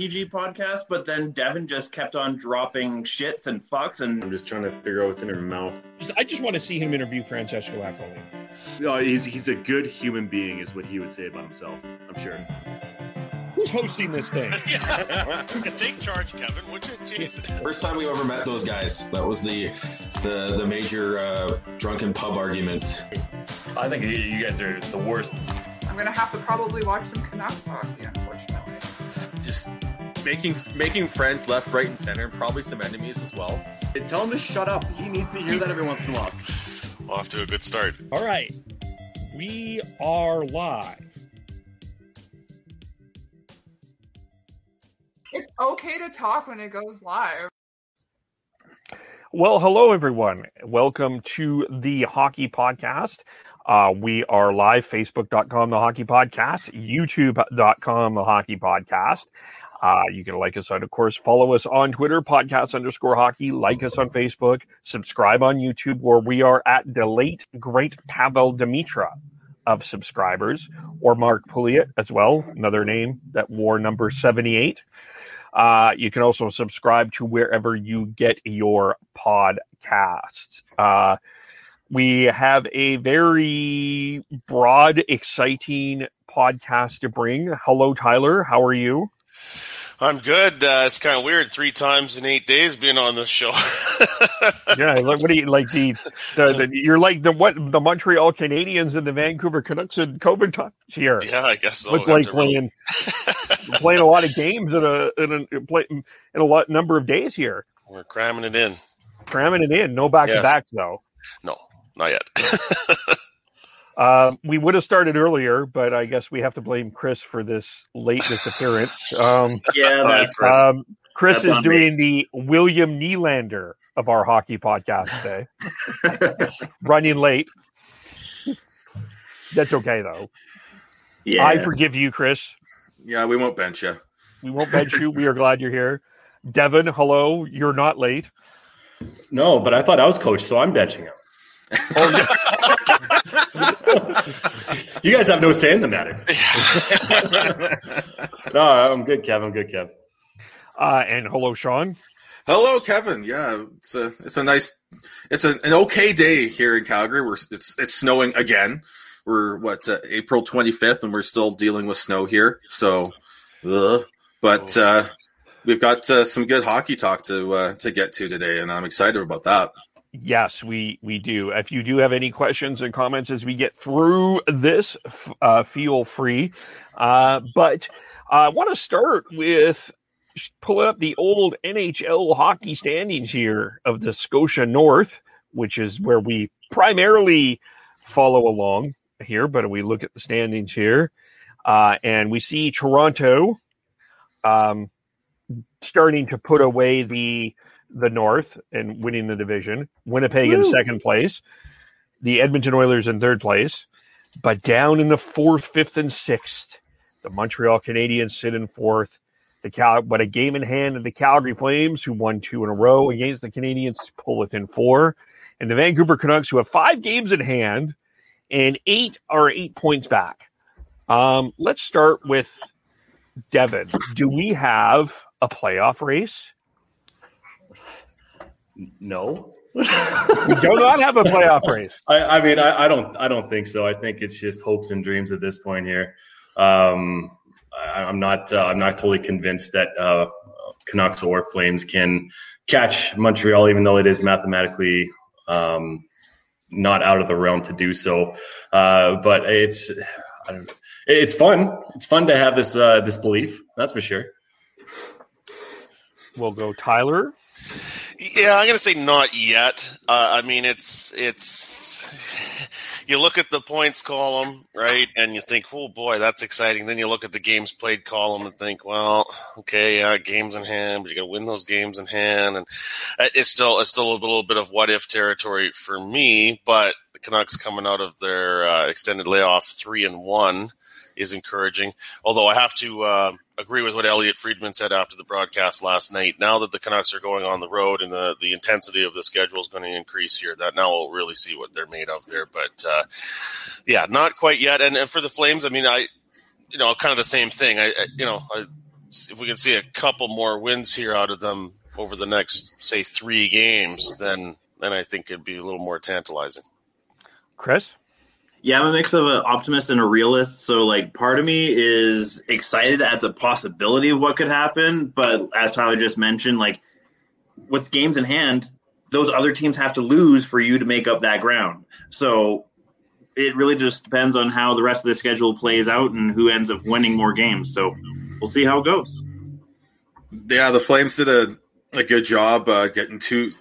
PG podcast, but then Devin just kept on dropping shits and fucks and I'm just trying to figure out what's in her mouth. I just want to see him interview Francesco Aquilini. No, he's he's a good human being, is what he would say about himself. I'm sure. Who's hosting this thing? Take charge, Kevin. Would you? Jesus. First time we ever met those guys. That was the the the major uh, drunken pub argument. I think you guys are the worst. I'm gonna have to probably watch some Canucks hockey, unfortunately. Just making making friends left, right, and center, and probably some enemies as well. Hey, tell him to shut up. He needs to hear that every once in a while. Off to a good start. All right. We are live. It's okay to talk when it goes live. Well, hello, everyone. Welcome to the Hockey Podcast. Uh, we are live, facebook.com, the Hockey Podcast, youtube.com, the Hockey Podcast. Uh, you can like us on, of course, follow us on Twitter, podcast underscore hockey, like us on Facebook, subscribe on YouTube, where we are at the late, great Pavol Demitra of subscribers, or Marc Pouliot as well, another name that wore number 78. Uh, you can also subscribe to wherever you get your podcasts. Uh, we have a very broad, exciting podcast to bring. Hello, Tyler. How are you? I'm good. Uh, it's kind of weird. Three times in eight days being on this show. yeah, like what do you like the, the, the, you're like the what the Montreal Canadiens and the Vancouver Canucks in COVID times here. Yeah, I guess so. Look like playing playing a lot of games in a in a play, in a lot number of days here. We're cramming it in. Cramming it in. No back to back though. No, not yet. Uh, we would have started earlier, but I guess we have to blame Chris for this late disappearance. Um, yeah, that's Chris. Um, Chris that's is doing me. the William Nylander of our hockey podcast today, running late. That's okay though. Yeah, I forgive you, Chris. Yeah, we won't bench you. We won't bench you. We are glad you're here. Devin, hello. You're not late. No, but I thought I was coach, so I'm benching him. Oh, you guys have no say in the matter. no, I'm good, Kev. I'm good, Kev. Uh, and hello, Sean. Hello, Kevin. Yeah, it's a it's a nice, it's a, an okay day here in Calgary. We're it's it's snowing again. We're what uh, April 25th, and we're still dealing with snow here. So, ugh. but uh, we've got uh, some good hockey talk to uh, to get to today, and I'm excited about that. Yes, we we do. If you do have any questions and comments as we get through this, uh, feel free. Uh, but I want to start with pulling up the old NHL hockey standings here of the Scotia North, which is where we primarily follow along here. But we look at the standings here, uh, and we see Toronto um, starting to put away the the North and winning the division. Winnipeg Woo. in second place. The Edmonton Oilers in third place. But down in the fourth, fifth, and sixth, the Montreal Canadiens sit in fourth. The Cal, but a game in hand of the Calgary Flames, who won two in a row against the Canadiens, pull within four, and the Vancouver Canucks, who have five games in hand and eight are eight points back. Um, let's start with Devin. Do we have a playoff race? No. we do not have a playoff race. I, I mean, I, I, don't. I don't think so. I think it's just hopes and dreams at this point here. Um, I, am not. Uh, I'm not totally convinced that uh, Canucks or Flames can catch Montreal, even though it is mathematically um, not out of the realm to do so. Uh, but it's it's fun. It's fun to have this uh, this belief. That's for sure. We'll go Tyler. Yeah, I'm gonna say not yet. Uh, I mean, it's it's you look at the points column, right, and you think, oh boy, that's exciting. Then you look at the games played column and think, well, okay, yeah, games in hand, but you got to win those games in hand, and it's still it's still a little bit of what if territory for me. But the Canucks coming out of their uh, extended layoff three and one is encouraging. Although I have to uh, agree with what Elliotte Friedman said after the broadcast last night. Now that the Canucks are going on the road and the, the intensity of the schedule is going to increase here, that now we'll really see what they're made of there. But uh, yeah, not quite yet. And, and for the Flames, I mean, I you know, kind of the same thing. I, I you know, I, if we can see a couple more wins here out of them over the next, say, three games, then then I think it'd be a little more tantalizing. Chris. Yeah, I'm a mix of an optimist and a realist. So, like, part of me is excited at the possibility of what could happen. But as Tyler just mentioned, like, with games in hand, those other teams have to lose for you to make up that ground. So, it really just depends on how the rest of the schedule plays out and who ends up winning more games. So, we'll see how it goes. Yeah, the Flames did a, a good job uh, getting two.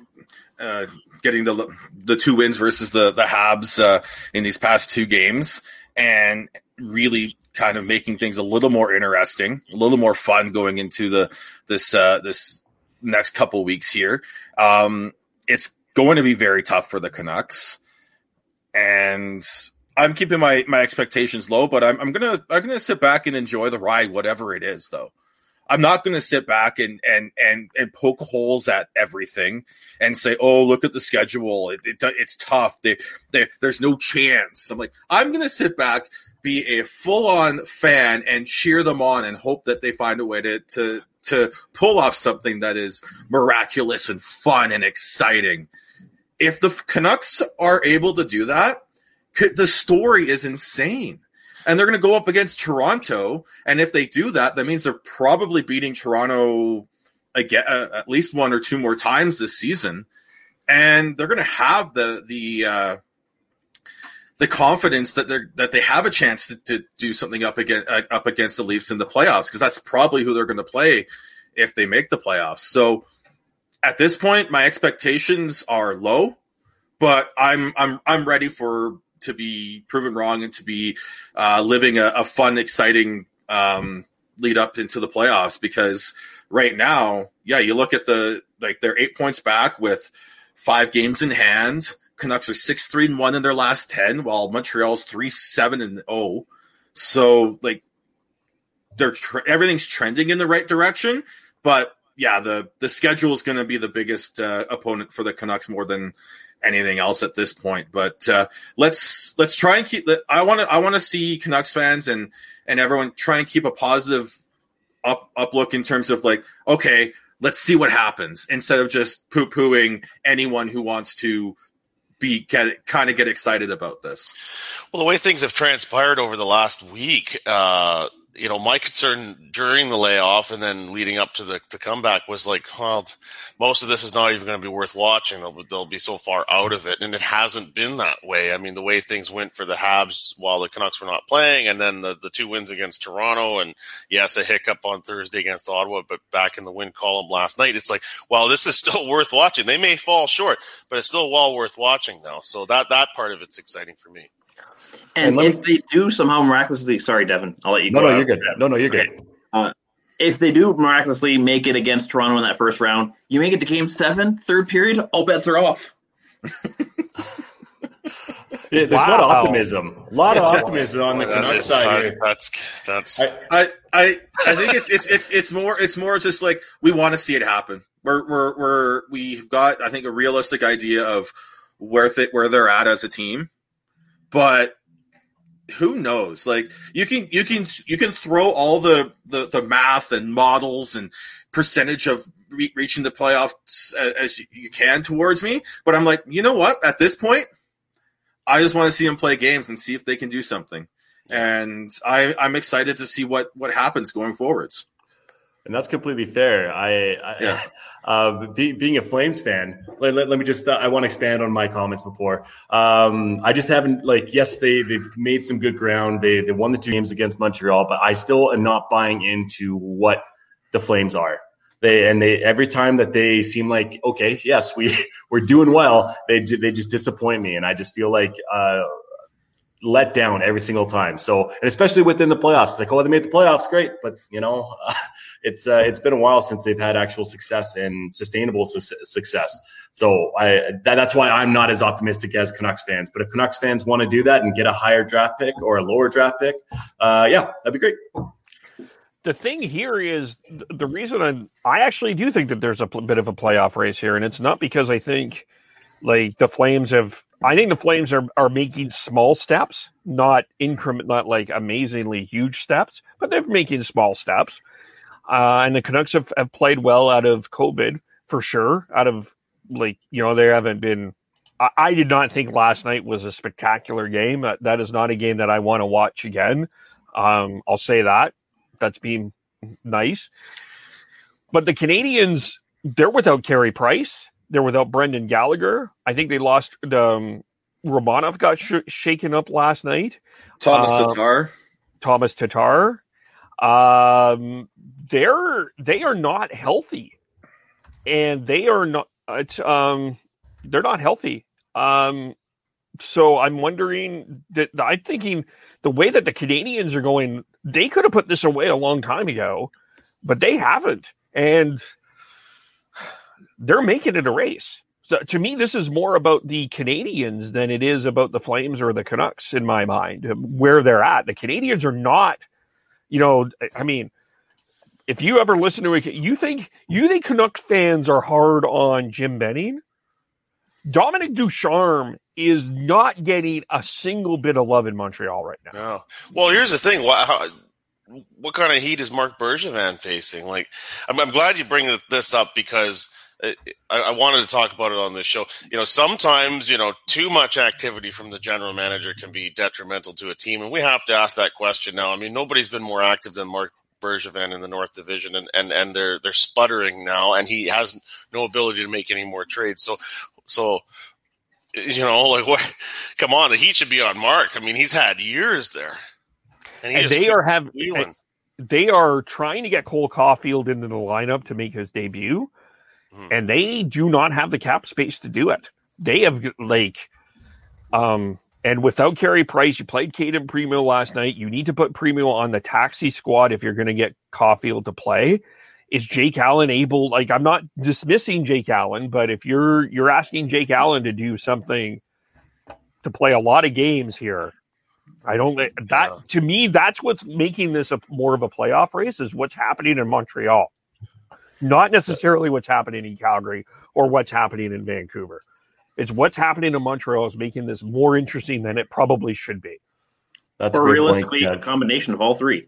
Uh, getting the the two wins versus the the Habs uh, in these past two games, and really kind of making things a little more interesting, a little more fun going into the this uh, this next couple weeks here. Um, it's going to be very tough for the Canucks, and I'm keeping my my expectations low, but I'm, I'm gonna I'm gonna sit back and enjoy the ride, whatever it is, though. I'm not going to sit back and and and and poke holes at everything and say, "Oh, look at the schedule. It, it it's tough. They, they, there's no chance." I'm like, I'm going to sit back, be a full on fan, and cheer them on, and hope that they find a way to to to pull off something that is miraculous and fun and exciting. If the Canucks are able to do that, the story is insane and they're going to go up against Toronto. And if they do that, that means they're probably beating Toronto again uh, at least one or two more times this season, and they're going to have the the uh, the confidence that they're that they have a chance to, to do something up against uh, up against the Leafs in the playoffs because that's probably who they're going to play if they make the playoffs. So at this point, my expectations are low, but I'm I'm I'm ready for to be proven wrong and to be uh, living a, a, fun, exciting um, lead up into the playoffs. Because right now, yeah, you look at the like they're eight points back with five games in hand. Canucks are six three and one in their last ten, while Montreal's three seven and zero. Oh. So like they're tre- everything's trending in the right direction, but yeah, the the schedule is going to be the biggest uh, opponent for the Canucks more than anything else at this point. But uh, let's let's try and keep. I want to I want to see Canucks fans and and everyone try and keep a positive up up look in terms of like okay, let's see what happens instead of just poo pooing anyone who wants to be get kind of get excited about this. Well, the way things have transpired over the last week, uh, you know, my concern during the layoff and then leading up to the, the comeback was like, well, most of this is not even going to be worth watching. They'll, they'll be so far out of it. And it hasn't been that way. I mean, the way things went for the Habs while the Canucks were not playing and then the, the two wins against Toronto and yes, a hiccup on Thursday against Ottawa, but back in the win column last night, it's like, well, this is still worth watching. They may fall short, but it's still well worth watching now. So that, that part of it's exciting for me. And, and if me, they do somehow miraculously, sorry, Devin, I'll let you. No, no, out. you're good. No, no, you're okay. good. Uh, if they do miraculously make it against Toronto in that first round, you make it to Game Seven, third period, all bets are off. Yeah, there's wow. a lot of optimism. A lot of optimism on the Canucks side. Here. That's that's. I, I I I think it's it's it's it's more it's more just like we want to see it happen. We're we're we're we've got I think a realistic idea of where th- where they're at as a team, but who knows? Like you can you can you can throw all the the, the math and models and percentage of re- reaching the playoffs as, as you can towards me but i'm like you know what? At this point i just want to see them play games and see if they can do something. And i i'm excited to see what what happens going forwards and that's completely fair. I, I Yeah. uh, be, being a Flames fan, let, let, let me just, uh, I want to expand on my comments before. Um, I just haven't like, yes, they, they've made some good ground. They, they won the two games against Montreal, but I still am not buying into what the Flames are. They, and they, every time that they seem like, okay, yes, we, we're doing well. They, they just disappoint me. And I just feel like, uh, let down every single time. So, and especially within the playoffs, like, oh, they made the playoffs, great, but you know, it's uh, it's been a while since they've had actual success and sustainable su- success. So, I that, that's why I'm not as optimistic as Canucks fans. But if Canucks fans want to do that and get a higher draft pick or a lower draft pick, uh, yeah, that'd be great. the thing here is the reason I'm, I actually do think that there's a pl- bit of a playoff race here, and it's not because I think like the Flames have. I think the Flames are are making small steps, not increment, not like amazingly huge steps, but they're making small steps. Uh, and the Canucks have, have played well out of COVID for sure. Out of like you know they haven't been. I, I did not think last night was a spectacular game. That, that is not a game that I want to watch again. Um, I'll say that that's being nice. But the Canadiens, they're without Carey Price. They're without Brendan Gallagher. I think they lost. The, um, Romanov got sh- shaken up last night. Tomas Uh, Tatar. Tomas Tatar. Um, they're they are not healthy, and they are not. It's um, they're not healthy. Um, so I'm wondering that I'm thinking the way that the Canadiens are going, they could have put this away a long time ago, but they haven't, and they're making it a race. So to me, this is more about the Canadiens than it is about the Flames or the Canucks in my mind, where they're at. The Canadiens are not, you know, I mean, if you ever listen to it, you think you think Canucks fans are hard on Jim Benning. Dominic Ducharme is not getting a single bit of love in Montreal right now. No. Well, here's the thing. What, how, what kind of heat is Marc Bergevin facing? Like, I'm, I'm glad you bring this up because I, I wanted to talk about it on this show. You know, sometimes you know too much activity from the general manager can be detrimental to a team, and we have to ask that question now. I mean, nobody's been more active than Marc Bergevin in the North Division, and, and, and they're they're sputtering now, and he has no ability to make any more trades. So, so you know, like what? Come on, the Heat should be on Marc. I mean, he's had years there, and, he And they are have they are trying to get Cole Caufield into the lineup to make his debut, Hmm. and they do not have the cap space to do it. They have like, um, and without Carey Price, you played Cayden Primeau last night. You need to put Primeau on the taxi squad if you're going to get Caufield to play. Is Jake Allen able? Like, I'm not dismissing Jake Allen, but if you're you're asking Jake Allen to do something to play a lot of games here, I don't that Yeah. to me that's what's making this a more of a playoff race is what's happening in Montreal, not necessarily what's happening in Calgary or what's happening in Vancouver. It's what's happening in Montreal is making this more interesting than it probably should be. That's a or great point, realistically, a combination of all three.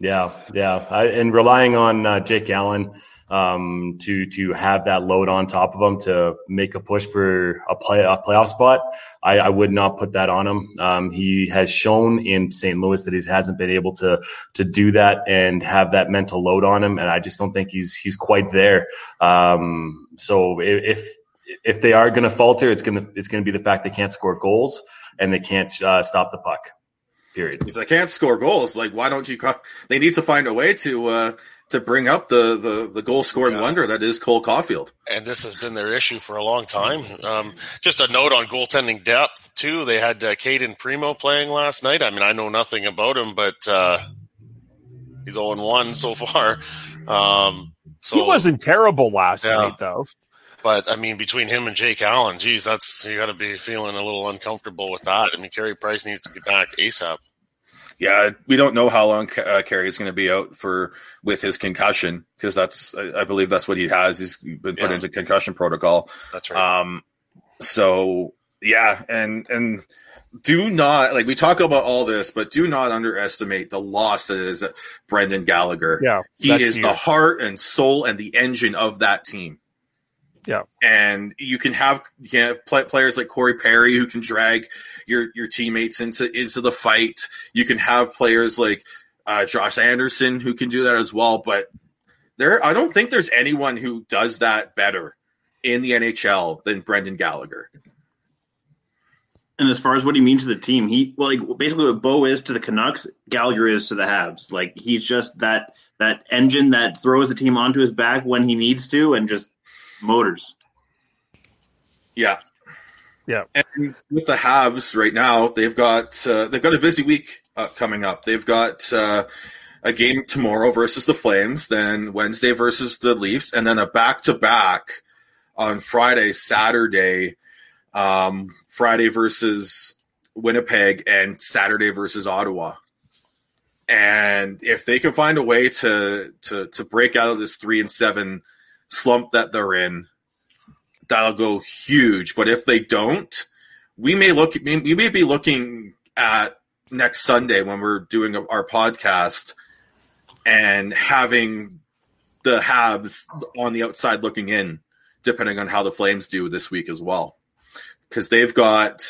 Yeah, yeah, I, and relying on uh, Jake Allen um, to to have that load on top of him to make a push for a play a playoff spot, I, I would not put that on him. Um, he has shown in St. Louis that he hasn't been able to to do that and have that mental load on him, and I just don't think he's he's quite there. Um, so if if they are going to falter, it's going to it's going to be the fact they can't score goals and they can't uh, stop the puck. Period. If they can't score goals, like why don't you? They need to find a way to uh, to bring up the the, the goal scoring Yeah. wonder that is Cole Caufield. and this has been their issue for a long time. Um, just a note on goaltending depth too. They had uh, Cayden Primeau playing last night. I mean, I know nothing about him, but uh, he's zero one so far. Um, so he wasn't terrible last Yeah. night though. but I mean, between him and Jake Allen, geez, that's you got to be feeling a little uncomfortable with that. I mean, Carey Price needs to get back ASAP. Yeah, we don't know how long uh, Carey is going to be out for with his concussion because that's I, I believe that's what he has. He's been put Yeah. into concussion protocol. That's right. Um, so yeah, and and do not like we talk about all this, but do not underestimate the loss that is Brendan Gallagher. Yeah, he is huge. the heart and soul and the engine of that team. Yeah. and you can have you can have play, players like Corey Perry who can drag your your teammates into into the fight. You can have players like uh, Josh Anderson who can do that as well. But There, I don't think there's anyone who does that better in the NHL than Brendan Gallagher. And as far as what he means to the team, he well, like basically what Bo is to the Canucks, Gallagher is to the Habs. Like he's just that that engine that throws the team onto his back when he needs to, and just motors. Yeah, Yeah. And with the Habs right now, they've got uh, they've got a busy week uh, coming up. They've got uh, a game tomorrow versus the Flames, then Wednesday versus the Leafs, and then a back to back on Friday, Saturday, um, Friday versus Winnipeg, and Saturday versus Ottawa. And if they can find a way to to to break out of this three and seven slump that they're in, that'll go huge. But if they don't, we may look we may be looking at next Sunday when we're doing our podcast and having the Habs on the outside looking in, depending on how the Flames do this week as well, because they've got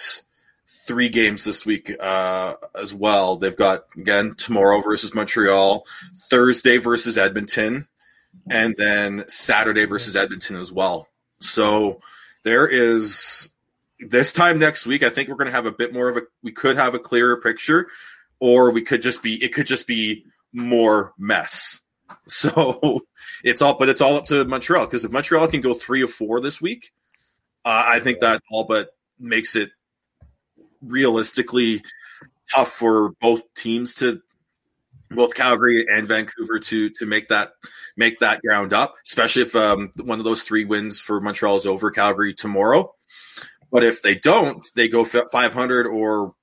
three games this week uh, as well. They've got again tomorrow versus Montreal, Thursday versus Edmonton, and then Saturday versus Edmonton as well. So there is this time next week. I think we're going to have a bit more of a. We could have a clearer picture, or we could just be. It could just be more mess. So it's all, but it's all up to Montreal because if Montreal can go three or four this week, uh, I think that all but makes it realistically tough for both teams to both Calgary and Vancouver to to make that make that ground up, especially if um, one of those three wins for Montreal is over Calgary tomorrow. But if they don't, they go 500 or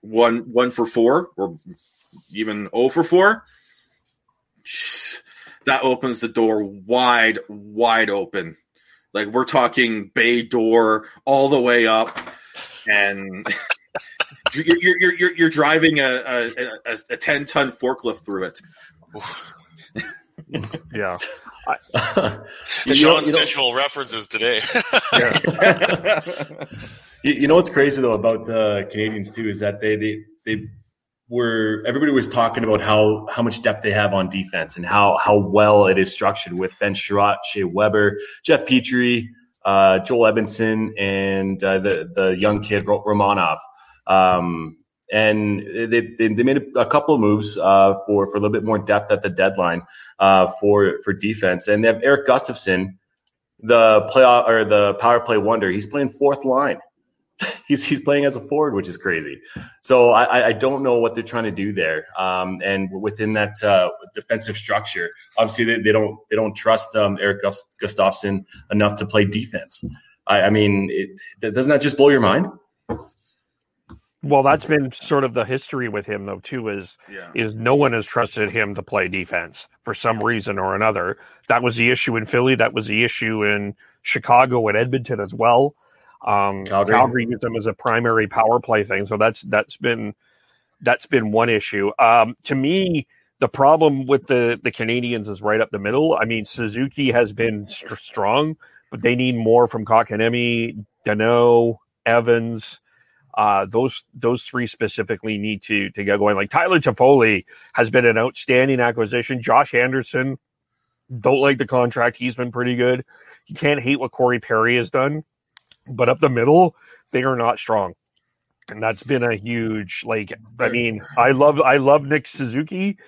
one one for four or even 0 for four. That opens the door wide, wide open. Like we're talking bay door all the way up, and you're, you're, you're, you're driving a, a, a 10 ton forklift through it. Yeah. You know- Sean's you know- visual references today. You, you know what's crazy though about the Canadiens too is that they they they were everybody was talking about how how much depth they have on defense and how how well it is structured with Ben Chiarot, Shea Weber, Jeff Petry, uh, Joel Edmundson, and uh, the the young kid Romanov. Um, and they, they, made a, couple of moves uh, for for a little bit more depth at the deadline uh, for for defense, and they have Erik Gustafsson, the play or the power play wonder. He's playing fourth line he's he's playing as a forward, which is crazy. So I, I- don't know what they're trying to do there. Um, and within that uh, defensive structure, obviously they, they don't they don't trust um, Erik Gust- Gustafsson enough to play defense. I, I mean, it, doesn't that just blow your mind? Well, that's been sort of the history with him, though, too. Is Yeah. is no one has trusted him to play defense for some reason or another. That was the issue in Philly. That was the issue in Chicago and Edmonton as well. Um, Calgary. Calgary. used him as a primary power play thing, so that's that's been that's been one issue. Um, to me, the problem with the the Canadiens is right up the middle. I mean, Suzuki has been str- strong, but they need more from Kotkaniemi, Danault, Evans. Uh, those those three specifically need to to get going. Like Tyler Toffoli has been an outstanding acquisition. Josh Anderson, don't like the contract. He's been pretty good. You can't hate what Corey Perry has done, but up the middle, they are not strong, and that's been a huge like. I mean, I love I love Nick Suzuki,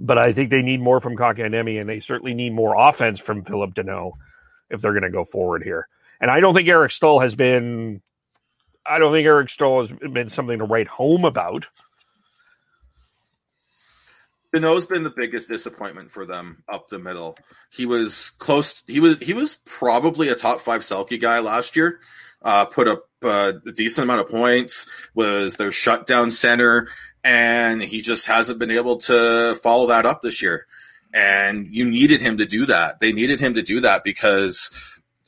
but I think they need more from Kotkaniemi, and they certainly need more offense from Phillip Danault if they're going to go forward here. And I don't think Erik Staal has been. I don't think Erik Staal has been something to write home about. Danault's been the biggest disappointment for them up the middle. He was close. He was he was probably a top five Selke guy last year. Uh, put up uh, a decent amount of points. Was their shutdown center, and he just hasn't been able to follow that up this year. And you needed him to do that. They needed him to do that because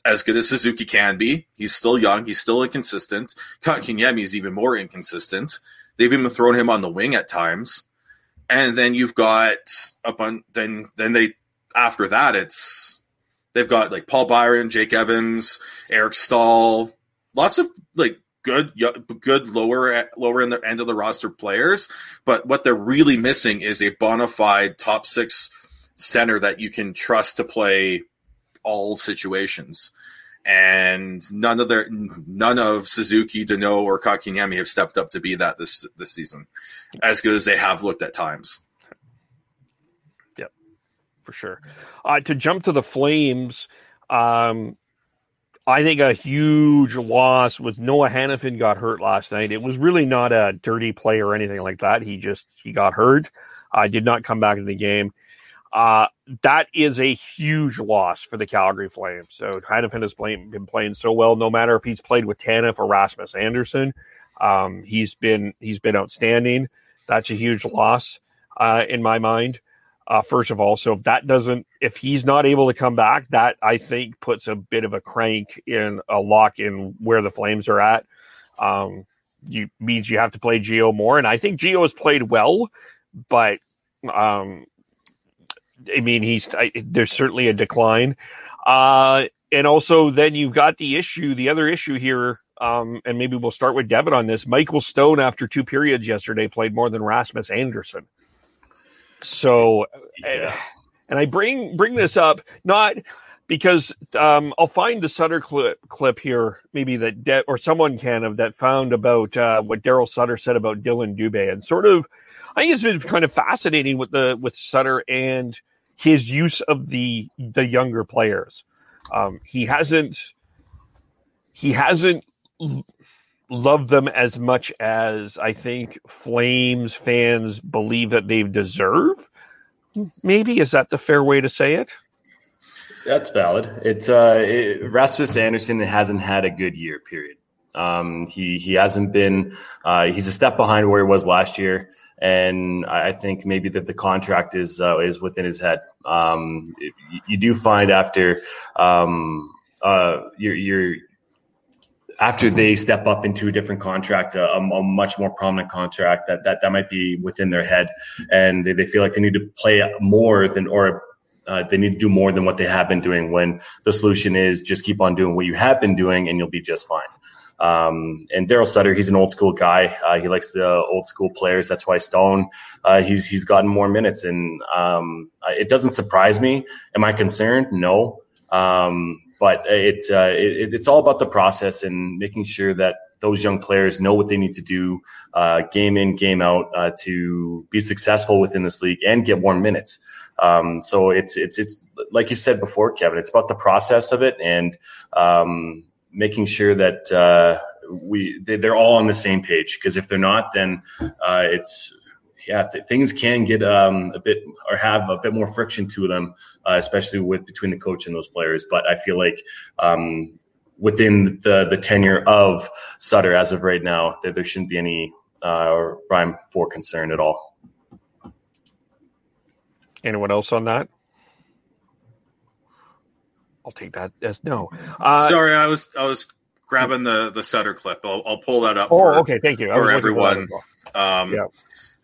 as good as Suzuki can be, he's still young. He's still inconsistent. Kotkaniemi is even more inconsistent. They've even thrown him on the wing at times and then you've got a bunch. Then then they after that it's they've got like Paul Byron, Jake Evans, Erik Staal, lots of like good good lower lower in the end of the roster players. But what they're really missing is a bona fide top six center that you can trust to play all situations. And none of their none of Suzuki, Danault, or Kotkaniemi have stepped up to be that this this season, as good as they have looked at times. Yep, for sure. Uh, to jump to the Flames, um, I think a huge loss was Noah Hanifin got hurt last night. It was really not a dirty play or anything like that. He just he got hurt. I uh, did not come back in the game. Uh, that is a huge loss for the Calgary Flames. So Hanifin has been playing so well, no matter if he's played with Tanev or Rasmus Andersson. Um, he's been he's been outstanding. That's a huge loss uh, in my mind uh, first of all. So if that doesn't, if he's not able to come back, that I think puts a bit of a crank in a lock in where the Flames are at. Um, you means you have to play Gio more, and I think Gio has played well, but um, I mean he's I, there's certainly a decline. Uh, and also then you've got the issue, the other issue here. Um, and maybe we'll start with Devin on this. Michael Stone, after two periods yesterday, played more than Rasmus Andersson. So, yeah. and I bring bring this up not because um, I'll find the Sutter clip clip here, maybe that De- or someone can of that found about uh, what Daryl Sutter said about Dylan Dubé, and sort of I think it's been kind of fascinating with the with Sutter and his use of the the younger players. Um, he hasn't he hasn't love them as much as I think Flames fans believe that they deserve. Maybe is that the fair way to say it? That's valid. It's uh, it, Rasmus Andersson hasn't had a good year. Period. Um, he he hasn't been. Uh, he's a step behind where he was last year, and I think maybe that the contract is uh, is within his head. Um, you do find after um, uh, you're, you're after they step up into a different contract, a, a, much more prominent contract that, that that might be within their head, and they, they feel like they need to play more than or uh, they need to do more than what they have been doing. When the solution is just keep on doing what you have been doing, and you'll be just fine. Um, and Daryl Sutter, he's an old school guy. Uh, he likes the old school players. That's why Stone, uh, he's he's gotten more minutes, and um, it doesn't surprise me. Am I concerned? No. Um, but it's uh, it, it's all about the process and making sure that those young players know what they need to do uh, game in game out uh, to be successful within this league and get more minutes um, so it's it's it's like you said before kevin it's about the process of it and um, making sure that uh, we they're all on the same page because if they're not then uh, it's yeah, th- things can get um, a bit or have a bit more friction to them, uh, especially with between the coach and those players. But I feel like um, within the the tenure of Sutter as of right now, that there shouldn't be any uh, rhyme for concern at all. Anyone else on that? I'll take that as no. Uh, Sorry, I was I was grabbing the the Sutter clip. I'll, I'll pull that up. Oh, for, okay, thank you. For everyone. Um, yeah.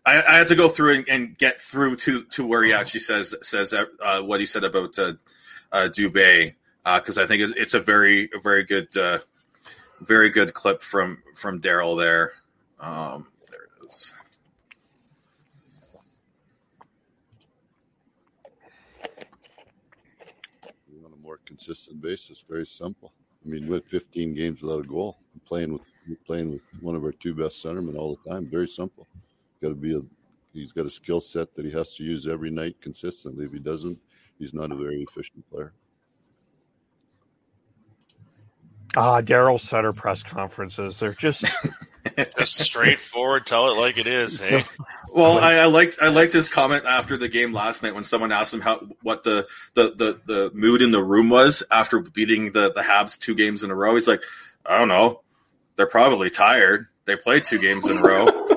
I, I, had to go through and, and, get through to, to where he actually says says uh, what he said about uh, uh, Dubé because uh, I think it's, it's, a very a very good uh, very good clip from from Daryl there. Um, there it is. On a more consistent basis, very simple. I mean, with 15 games without a goal, playing with playing with one of our two best centermen all the time, very simple got to be a he's got a skill set that he has to use every night consistently. If he doesn't, he's not a very efficient player. Ah, uh, Daryl Sutter press conferences. They're just just straightforward. Tell it like it is. Hey. Well, I, I, liked I liked his comment after the game last night when someone asked him how what the the the, the mood in the room was after beating the the Habs two games in a row. He's like, I don't know. They're probably tired. They play two games in a row.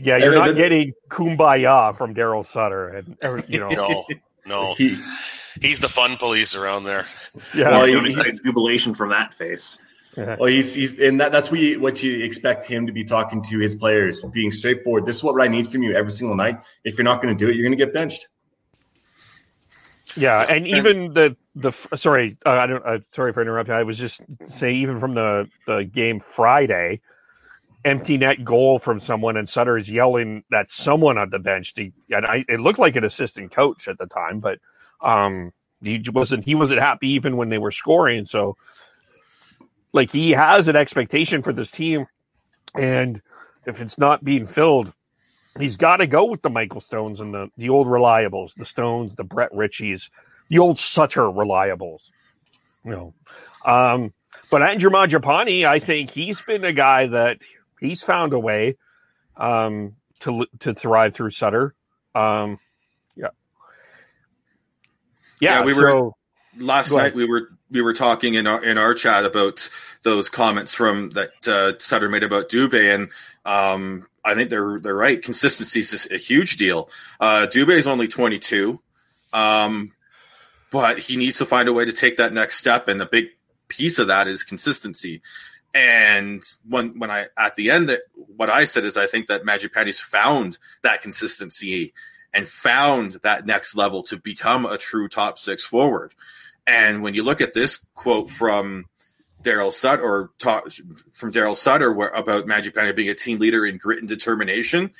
yeah. you're not getting kumbaya from Daryl Sutter, and you know, no, no. He, he's the fun police around there. Yeah, well, don't expect jubilation from that face. Well, he's he's and that, that's what you, what you expect him to be talking to his players, being straightforward. This is what I need from you every single night. If you're not going to do it, you're going to get benched. Yeah, and even the the sorry, uh, I don't. Uh, sorry for interrupting. I was just saying, even from the the game Friday, empty net goal from someone, and Sutter is yelling at someone on the bench. To, and I, it looked like an assistant coach at the time, but um, he wasn't. He wasn't happy even when they were scoring. So, like, he has an expectation for this team, and if it's not being filled, he's got to go with the Michael Stones and the the old reliables, the Stones, the Brett Ritchies, the old Sutter reliables. You know, um, but Andrew Mangiapane, I think he's been a guy that he's found a way um, to to thrive through Sutter. Um. Yeah, Yeah, we so- were last night. We were we were talking in our in our chat about those comments from that uh, Sutter made about Dubé, and um, I think they're they're right. Consistency is a huge deal. Uh, Dubé is only twenty two, um, but he needs to find a way to take that next step, and a big piece of that is consistency. And when when I at the end that what I said is I think that Mangiapane's found that consistency and found that next level to become a true top six forward. And when you look at this quote from Daryl Sutter or talk, from Daryl Sutter where, about Mangiapane being a team leader in grit and determination,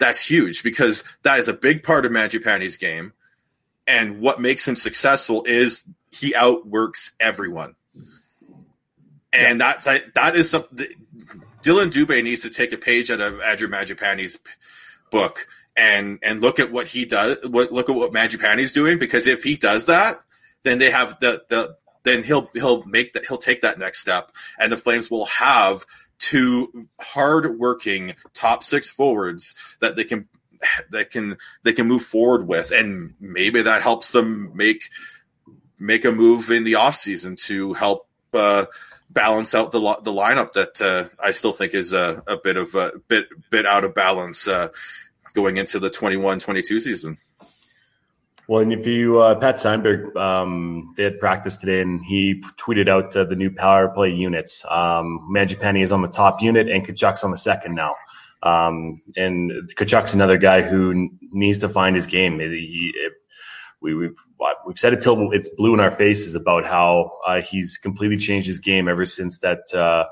that's huge because that is a big part of Mangiapane's game. And what makes him successful is he outworks everyone. And that's that is something Dylan Dubé needs to take a page out of Andrew Mangiapane's book and and look at what he does. What look at what Mangiapane's doing because if he does that, then they have the the then he'll he'll make that he'll take that next step, and the Flames will have two hard-working top six forwards that they can that can they can move forward with, and maybe that helps them make make a move in the offseason to help uh, balance out the the lineup that uh, I still think is a, a bit of a bit bit out of balance uh, going into the 21-22 season. Well, and if you uh, Pat Steinberg, um, they had practice today, and he tweeted out uh, the new power play units. Um, Mangiapane is on the top unit, and Tkachuk's on the second now. Um, and Tkachuk's another guy who needs to find his game. He, we, we've we've said it till it's blue in our faces about how uh, he's completely changed his game ever since that uh,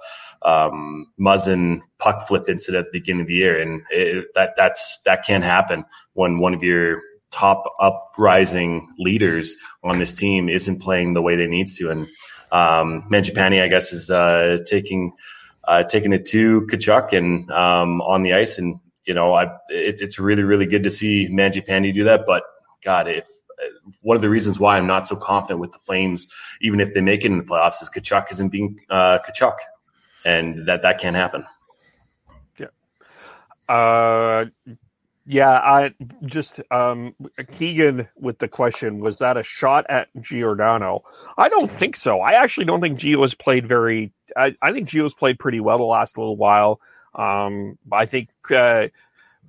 um, Muzzin puck flip incident at the beginning of the year, and it, that that's that can't happen when one of your top uprising leaders on this team isn't playing the way they needs to. And um, Mangiapane, I guess, is uh, taking uh, taking it to Tkachuk and um, on the ice. And you know, I, it, it's really really good to see Mangiapane do that. But God, if one of the reasons why I'm not so confident with the Flames, even if they make it in the playoffs, is Tkachuk isn't being uh, Tkachuk, and that that can't happen. Yeah. Uh, yeah, I just um, Keegan with the question was that a shot at Giordano? I don't think so. I actually don't think Gio has played very. I, I think Gio's played pretty well the last little while. Um, I think uh,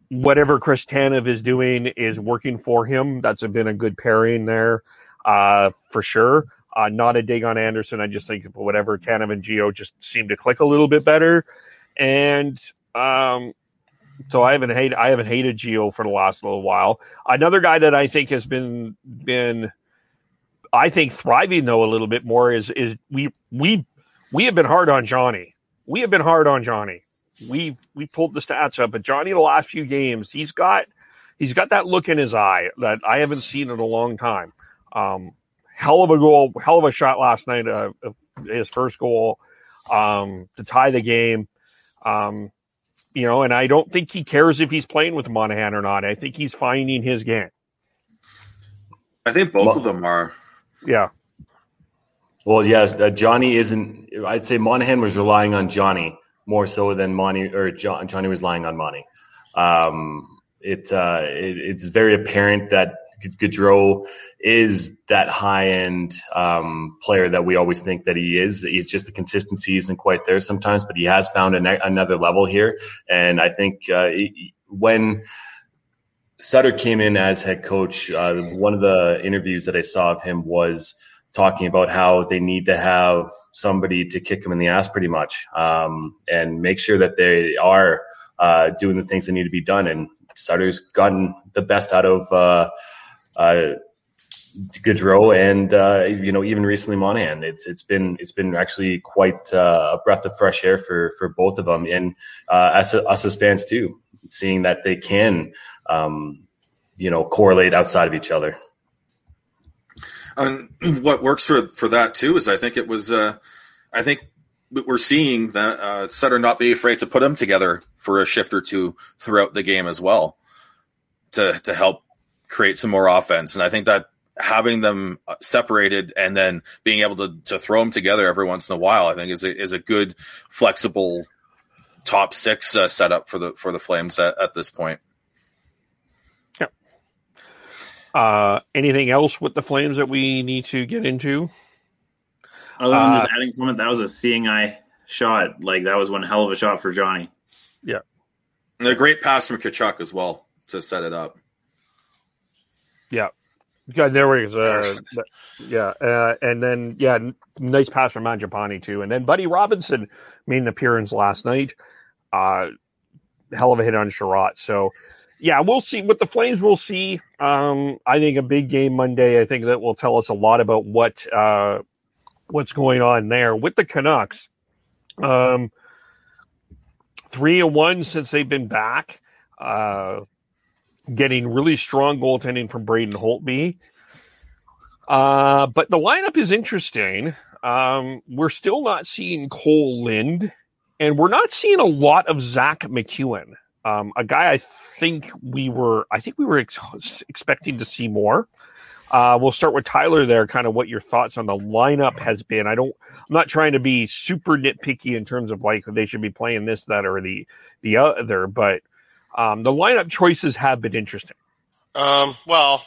whatever Chris Tanev is doing is working for him. That's been a good pairing there uh, for sure. Uh, not a dig on Andersson. I just think whatever Tanev and Gio just seem to click a little bit better, and um, so I haven't hated I haven't hated Gio for the last little while. Another guy that I think has been been I think thriving though a little bit more is is we we we have been hard on Johnny. We have been hard on Johnny. We we pulled the stats up, but Johnny the last few games he's got he's got that look in his eye that I haven't seen in a long time. Um, hell of a goal, hell of a shot last night. Uh, his first goal um, to tie the game. Um, you know, and I don't think he cares if he's playing with Monahan or not. I think he's finding his game. I think both of them are. Yeah. Well, yes, uh, Johnny isn't. I'd say Monahan was relying on Johnny more so than Monty or John, Johnny was relying on Monty. Um, it, uh, it it's very apparent that Gaudreau is that high end um, player that we always think that he is. It's just the consistency isn't quite there sometimes, but he has found ne- another level here. And I think uh, when Sutter came in as head coach, uh, one of the interviews that I saw of him was talking about how they need to have somebody to kick him in the ass pretty much um, and make sure that they are uh, doing the things that need to be done. And Sutter's gotten the best out of uh, uh, Gaudreau and uh, you know even recently Monahan. It's it's been it's been actually quite uh, a breath of fresh air for for both of them and uh, us us as fans too, seeing that they can um, you know correlate outside of each other. And what works for for that too is I think it was uh, I think we're seeing that uh, Sutter not be afraid to put them together for a shift or two throughout the game as well to to help create some more offense. And I think that having them separated and then being able to, to throw them together every once in a while, I think is a, is a good flexible top six uh, setup for the for the Flames at, at this point. Yeah. Uh, anything else with the Flames that we need to get into? Other than just Uh, adding from it, that was a seeing eye shot. Like that was one hell of a shot for Johnny. Yeah. And a great pass from Tkachuk as well to set it up. Yeah. Yeah, there was uh, yeah, uh, and then yeah, n- nice pass from Mangiapane too, and then Buddy Robinson made an appearance last night. Uh, hell of a hit on Sherratt. So yeah, we'll see with the Flames. We'll see. Um, I think a big game Monday. I think that will tell us a lot about what uh, what's going on there with the Canucks. Um, three and one since they've been back. Uh, getting really strong goaltending from Braden Holtby. Uh, but the lineup is interesting. Um, we're still not seeing Kole Lind, and we're not seeing a lot of Zack MacEwen, um, a guy I think we were, I think we were ex- expecting to see more. Uh, we'll start with Tyler there. Kind of what your thoughts on the lineup has been. I don't. I'm not trying to be super nitpicky in terms of like they should be playing this, that, or the the other, but um, the lineup choices have been interesting. Um, well,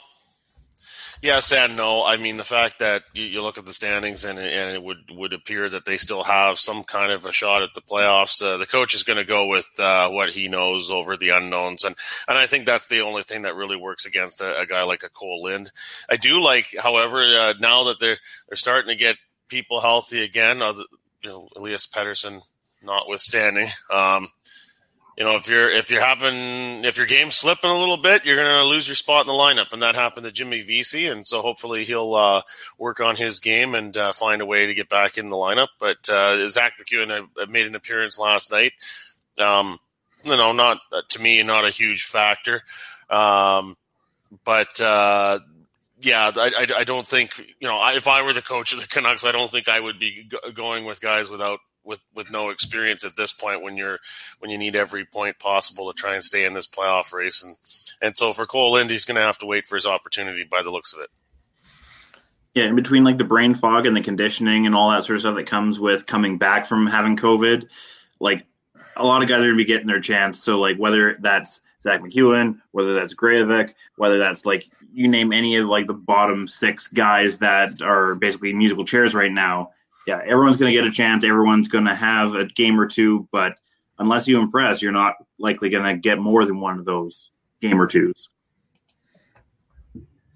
yes and no. I mean, the fact that you, you look at the standings and, and it would, would appear that they still have some kind of a shot at the playoffs. Uh, the coach is going to go with uh, what he knows over the unknowns, and and I think that's the only thing that really works against a, a guy like a Kole Lind. I do like, however, uh, now that they're they're starting to get people healthy again. Other, you know, Elias Pettersson notwithstanding. Um, you know, if you're if you're having if your game's slipping a little bit, you're going to lose your spot in the lineup, and that happened to Jimmy Vesey, and so hopefully he'll uh, work on his game and uh, find a way to get back in the lineup. But uh, Zack MacEwen uh, made an appearance last night. Um, you know, not uh, to me, not a huge factor, um, but uh, yeah, I, I, I don't think you know if I were the coach of the Canucks, I don't think I would be go- going with guys without with with no experience at this point when you're when you need every point possible to try and stay in this playoff race and and so for Kole Lind, he's going to have to wait for his opportunity by the looks of it. Yeah, in between like the brain fog and the conditioning and all that sort of stuff that comes with coming back from having COVID, like a lot of guys are gonna be getting their chance. So like whether that's Zack MacEwen, whether that's Graovac, whether that's like you name any of like the bottom six guys that are basically musical chairs right now. Yeah, everyone's gonna get a chance. Everyone's gonna have a game or two, but unless you impress, you're not likely gonna get more than one of those game or twos.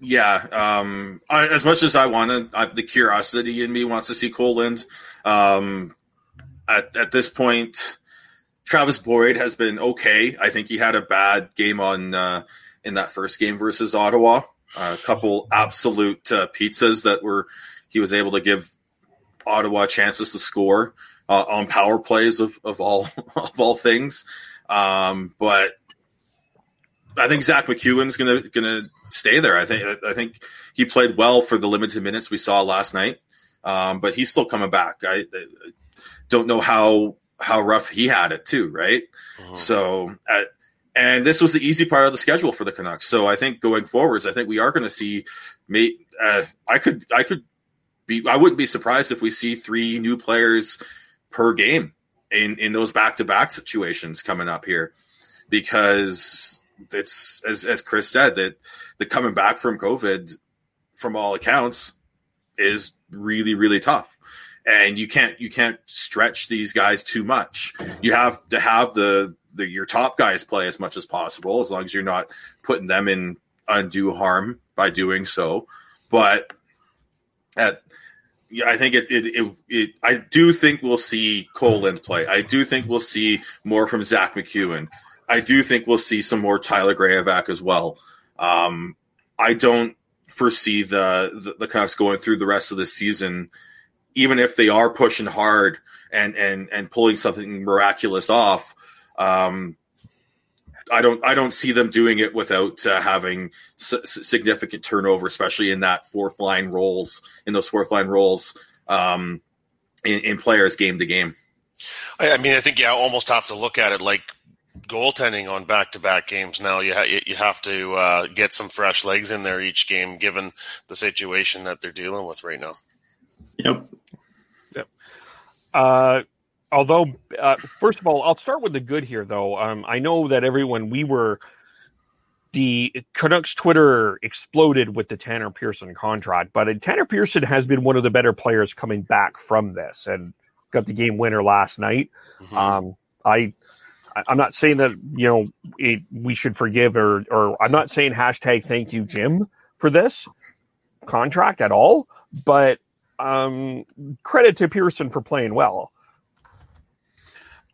Yeah, um, I, as much as I wanted, the curiosity in me wants to see Cole Um, at, at this point, Travis Boyd has been okay. I think he had a bad game on uh, in that first game versus Ottawa. a couple absolute uh, pizzas that were he was able to give Ottawa chances to score uh, on power plays of, of all of all things. Um, but I think Zack MacEwen's gonna gonna stay there. I think I think he played well for the limited minutes we saw last night, um, but he's still coming back. I, I don't know how how rough he had it too, right? So, uh, and this was the easy part of the schedule for the Canucks. So I think going forwards, I think we are going to see. Mate, uh, I could I could be I wouldn't be surprised if we see three new players per game in in those back to back situations coming up here because it's as as Chris said that the coming back from COVID, from all accounts, is really really tough, and you can't you can't stretch these guys too much. You have to have the the your top guys play as much as possible, as long as you're not putting them in undue harm by doing so. But at I think it, it, it, it, I do think we'll see Kole Lind play. I do think we'll see more from Zack MacEwen. I do think we'll see some more Tyler Graovac as well. Um, I don't foresee the, the the Canucks going through the rest of the season, even if they are pushing hard and and and pulling something miraculous off. Um, I don't I don't see them doing it without uh, having s- significant turnover, especially in that fourth line roles in those fourth line roles um, in, in players game to game. I, I mean, I think you almost have to look at it like goaltending on back-to-back games. Now you ha- you have to uh, get some fresh legs in there each game, given the situation that they're dealing with right now. Yep. Uh, although, uh, first of all, I'll start with the good here, though. Um, I know that everyone, we were, the Canucks Twitter exploded with the Tanner Pearson contract, but Tanner Pearson has been one of the better players coming back from this and got the game winner last night. Mm-hmm. Um, I, I- I'm not saying that you know it, we should forgive or or I'm not saying hashtag thank you Jim for this contract at all, but um, credit to Pearson for playing well.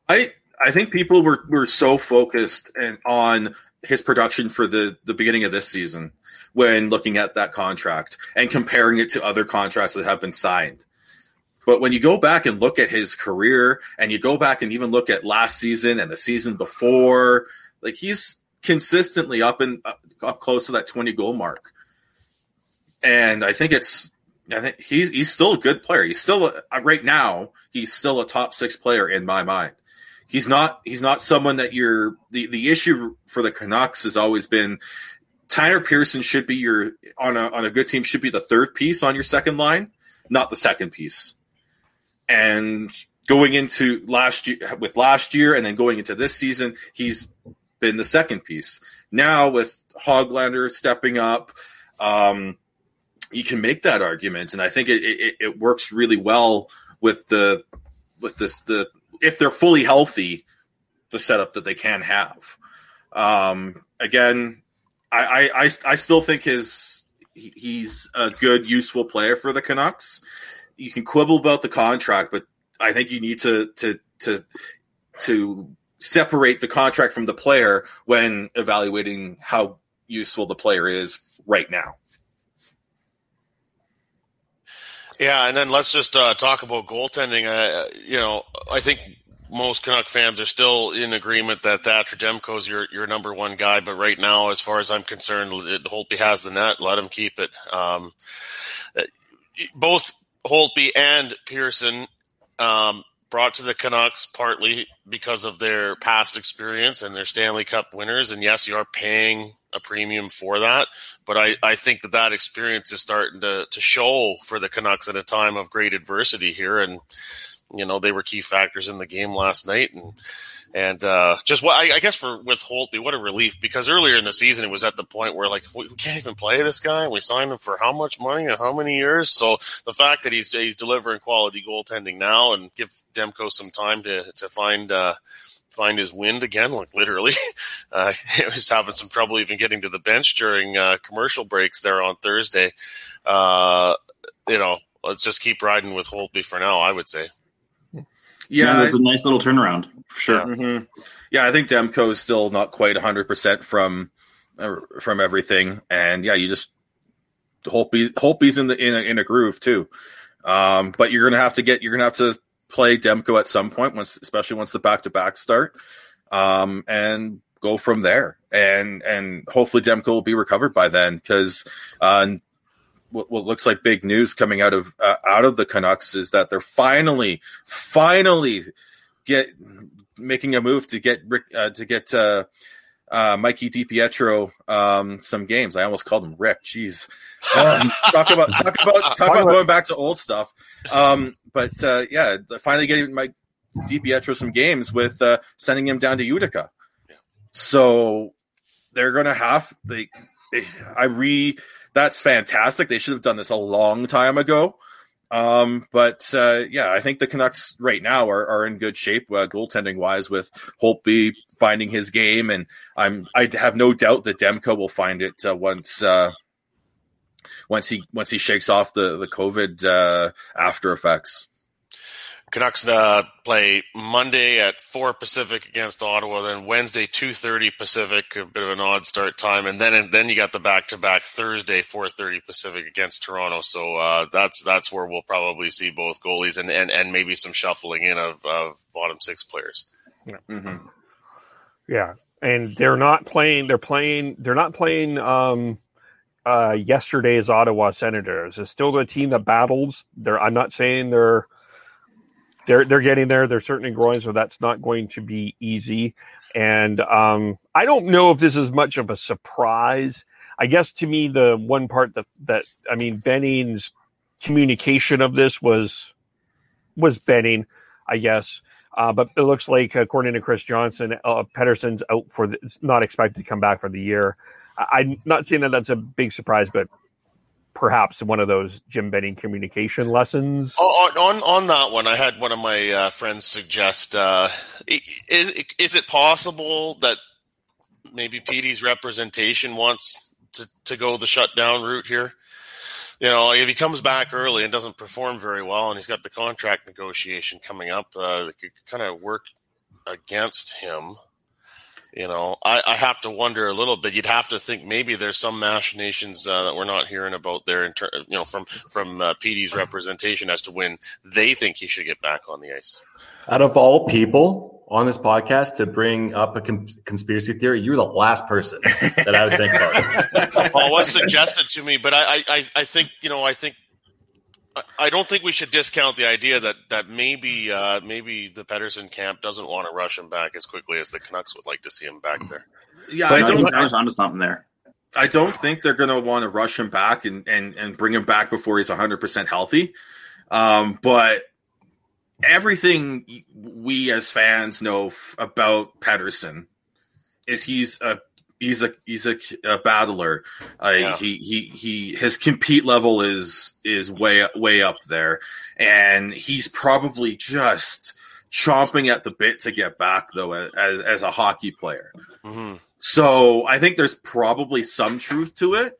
I I think people were were so focused and on his production for the the beginning of this season when looking at that contract and comparing it to other contracts that have been signed. But when you go back and look at his career and you go back and even look at last season and the season before, like he's consistently up and up, up close to that 20 goal mark. And I think it's I think he's he's still a good player. He's still a, right now he's still a top 6 player in my mind he's not he's not someone that you're the the issue for the Canucks has always been Tanner Pearson should be your on a on a good team should be the third piece on your second line, not the second piece. And going into last year with last year and then going into this season, he's been the second piece. Now with Hoglander stepping up, um, you can make that argument, and I think it, it, it works really well with the with this the if they're fully healthy, the setup that they can have. Um, again, I, I, I, still think his he- he's a good, useful player for the Canucks. You can quibble about the contract, but I think you need to to to to separate the contract from the player when evaluating how useful the player is right now. Yeah, and then let's just uh, talk about goaltending. Uh, you know, I think most Canuck fans are still in agreement that Thatcher Demko's your your number one guy. But right now, as far as I'm concerned, Holtby has the net. Let him keep it. Um, uh, both Holtby and Pearson um, brought to the Canucks partly because of their past experience and their Stanley Cup winners. And yes, you are paying a premium for that, but I, I think that that experience is starting to, to show for the Canucks at a time of great adversity here. And, you know, they were key factors in the game last night. And, and uh, just what I, I guess for with Holtby, what a relief because earlier in the season it was at the point where like we, we can't even play this guy. We signed him for how much money and how many years? So the fact that he's he's delivering quality goaltending now and give Demko some time to to find uh, find his wind again, like literally, uh, he was having some trouble even getting to the bench during uh, commercial breaks there on Thursday. Uh, you know, let's just keep riding with Holtby for now. I would say. Yeah, Yeah, that's a nice little turnaround for sure. hmm Yeah, I think Demko is still not quite 100% from uh, from everything, and yeah, you just Holtby Holtby's in the in a, in a groove too. Um, but you're gonna have to get you're gonna have to play Demko at some point, once especially once the back to back start, um, and go from there. And and hopefully Demko will be recovered by then because uh, what, what looks like big news coming out of uh, out of the Canucks is that they're finally finally get making a move to get Rick uh, to get uh, Mikey DiPietro um, some games. I almost called him Rick. Jeez, um, talk about talk about talk about going back to old stuff. Um, but uh, yeah, finally getting Mike DiPietro some games with uh, sending him down to Utica. So they're gonna have they. they I re that's fantastic. They should have done this a long time ago. Um, but uh, yeah, I think the Canucks right now are, are in good shape, uh, goaltending wise, with Holtby finding his game, and I'm I have no doubt that Demko will find it uh, once uh, once he once he shakes off the the COVID uh, after effects. Canucks uh, play Monday at four Pacific against Ottawa, then Wednesday two thirty Pacific, a bit of an odd start time, and then and then you got the back to back Thursday four thirty Pacific against Toronto. So uh, that's that's where we'll probably see both goalies and, and, and maybe some shuffling in of, of bottom six players. Mhm. Yeah, and they're not playing. They're playing. They're not playing. Um, uh, yesterday's Ottawa Senators is still the team that battles. They're. I'm not saying they're. They're they're getting there. They're certainly growing, so that's not going to be easy. And um, I don't know if this is much of a surprise. I guess to me, the one part that that I mean, Benning's communication of this was was Benning, I guess. Uh, but it looks like, according to Chris Johnston, uh, Pettersson's out for the, not expected to come back for the year. I, I'm not saying that that's a big surprise, but perhaps one of those Jim Benning communication lessons. Oh, on, on that one, I had one of my uh, friends suggest: uh, is is it possible that maybe Petey's representation wants to, to go the shutdown route here? You know, if he comes back early and doesn't perform very well, and he's got the contract negotiation coming up, uh, that could kind of work against him. You know, I, I have to wonder a little bit. You'd have to think maybe there's some machinations uh, that we're not hearing about there, in ter- you know, from from uh, Petey's representation as to when they think he should get back on the ice. Out of all people on this podcast to bring up a con- conspiracy theory, you're the last person that I would think about. well, it was suggested to me, but I, I, I think you know, I think I- I don't think we should discount the idea that that maybe uh, maybe the Pettersson camp doesn't want to rush him back as quickly as the Canucks would like to see him back there. Yeah, But I I think don't. I was onto something there. I don't think they're going to want to rush him back and, and, and bring him back before he's 100% healthy. Um, but everything we as fans know f- about Pettersson is he's a he's a he's a, a battler. Uh, Yeah. He he he his compete level is is way way up there, and he's probably just chomping at the bit to get back though as as a hockey player. hmm So I think there's probably some truth to it,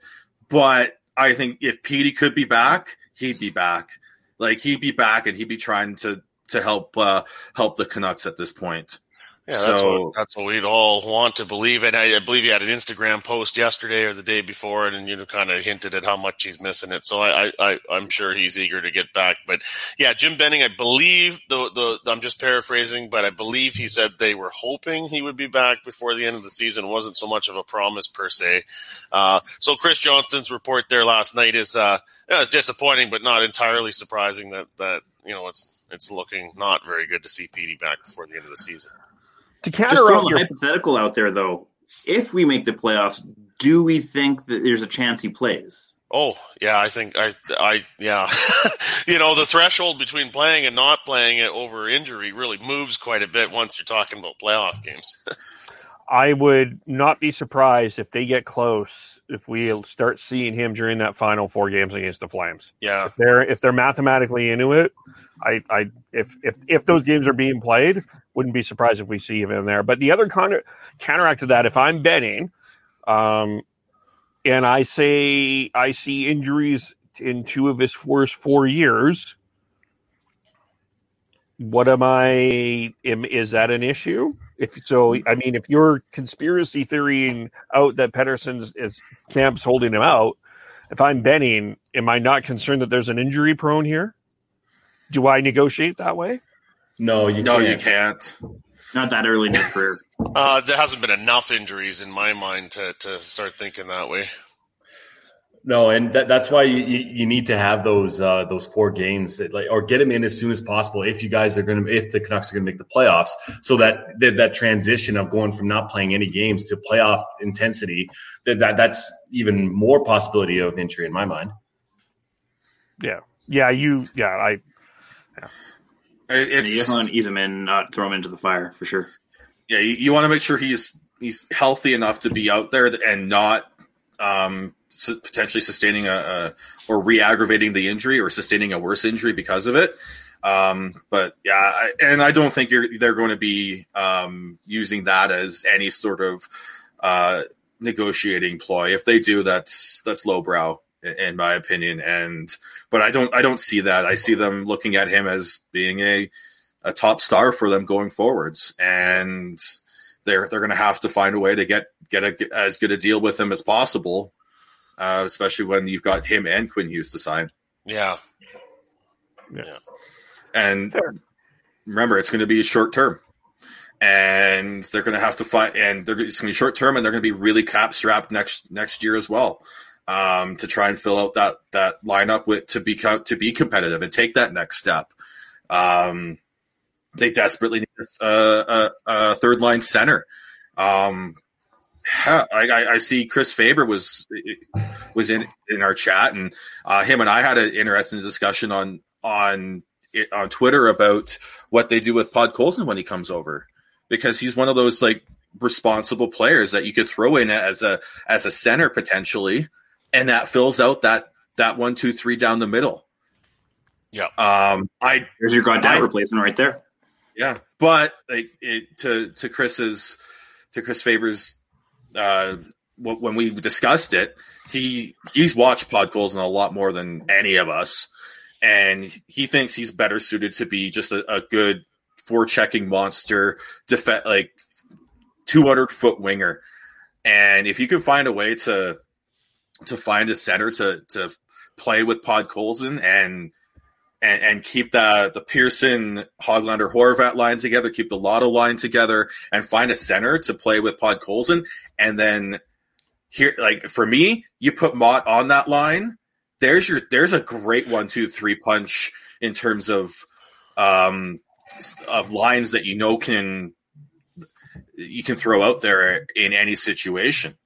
but I think if Petey could be back, he'd be back. Like he'd be back and he'd be trying to to help uh help the Canucks at this point. Yeah, that's, what, that's what we'd all want to believe. And I, I believe you had an Instagram post yesterday or the day before, and and you know, kind of hinted at how much he's missing it. So I, I, I'm sure he's eager to get back. But yeah, Jim Benning, I believe the, the I'm just paraphrasing, but I believe he said they were hoping he would be back before the end of the season. It wasn't so much of a promise per se. Uh, so Chris Johnston's report there last night is uh, it's disappointing, but not entirely surprising that that you know it's it's looking not very good to see Petey back before the end of the season. To Just counteract throwing your hypothetical out there, though. If we make the playoffs, do we think that there's a chance he plays? Oh yeah, I think I I yeah, you know the threshold between playing and not playing it over injury really moves quite a bit once you're talking about playoff games. I would not be surprised if they get close if we start seeing him during that final four games against the Flames. Yeah, If they're if they're mathematically into it, I, I if if if those games are being played, wouldn't be surprised if we see him in there. But the other counter counteract to that, if I'm betting, um, and I say I see injuries in two of his first four years, what am I? Am, is that an issue? If so, I mean, if you're conspiracy theorying out that Pettersson's is camp's holding him out, if I'm betting, am I not concerned that there's an injury prone here? Do I negotiate that way? No, you no, can't. you can't. Not that early in his career. uh, there hasn't been enough injuries in my mind to to start thinking that way. No, and that, that's why you, you, you need to have those uh, those four games, that, like, or get them in as soon as possible. If you guys are going to, if the Canucks are going to make the playoffs, so that, that that transition of going from not playing any games to playoff intensity, that, that that's even more possibility of injury in my mind. Yeah, yeah, you, yeah, I, It- And you It's just want to ease him in, not throw him into the fire for sure. yeah, you, you want to make sure he's he's healthy enough to be out there and not um, su- potentially sustaining a, a or re-aggravating the injury or sustaining a worse injury because of it. Um, but yeah, I, and I don't think you're, they're going to be um, using that as any sort of uh, negotiating ploy. If they do, that's that's lowbrow in my opinion. And but I don't I don't see that. I see them looking at him as being a a top star for them going forwards, and they're they're going to have to find a way to get get a, as good a deal with him as possible, uh, especially when you've got him and Quinn Hughes to sign. Yeah. Yeah, and remember, it's going to be short term. And they're going to have to fight, and they're it's going to be short term, and they're going to be really cap strapped next next year as well, um, to try and fill out that that lineup with to become to be competitive and take that next step. Um, they desperately need a, a, a third line center. Um, I, I, see Chris Faber was was in in our chat, and uh, him and I had an interesting discussion on on on Twitter about what they do with Podkolzin when he comes over, because he's one of those like responsible players that you could throw in as a as a center potentially, and that fills out that that one two three down the middle. Yeah. Um, I There's your goddamn I- replacement right there. yeah, but like it, to to Chris's to Chris Faber's uh, wh- when we discussed it, he he's watched Podkolzin a lot more than any of us, and he thinks he's better suited to be just a, a good forechecking monster, def- like two hundred foot winger. And if you can find a way to to find a center to to play with Podkolzin and and, and keep the the Pearson Hoglander Horvat line together, keep the Lotto line together, and find a center to play with Podkolzin, and then here, like for me, you put Motte on that line. There's your there's a great one two three punch in terms of um of lines that you know can you can throw out there in any situation.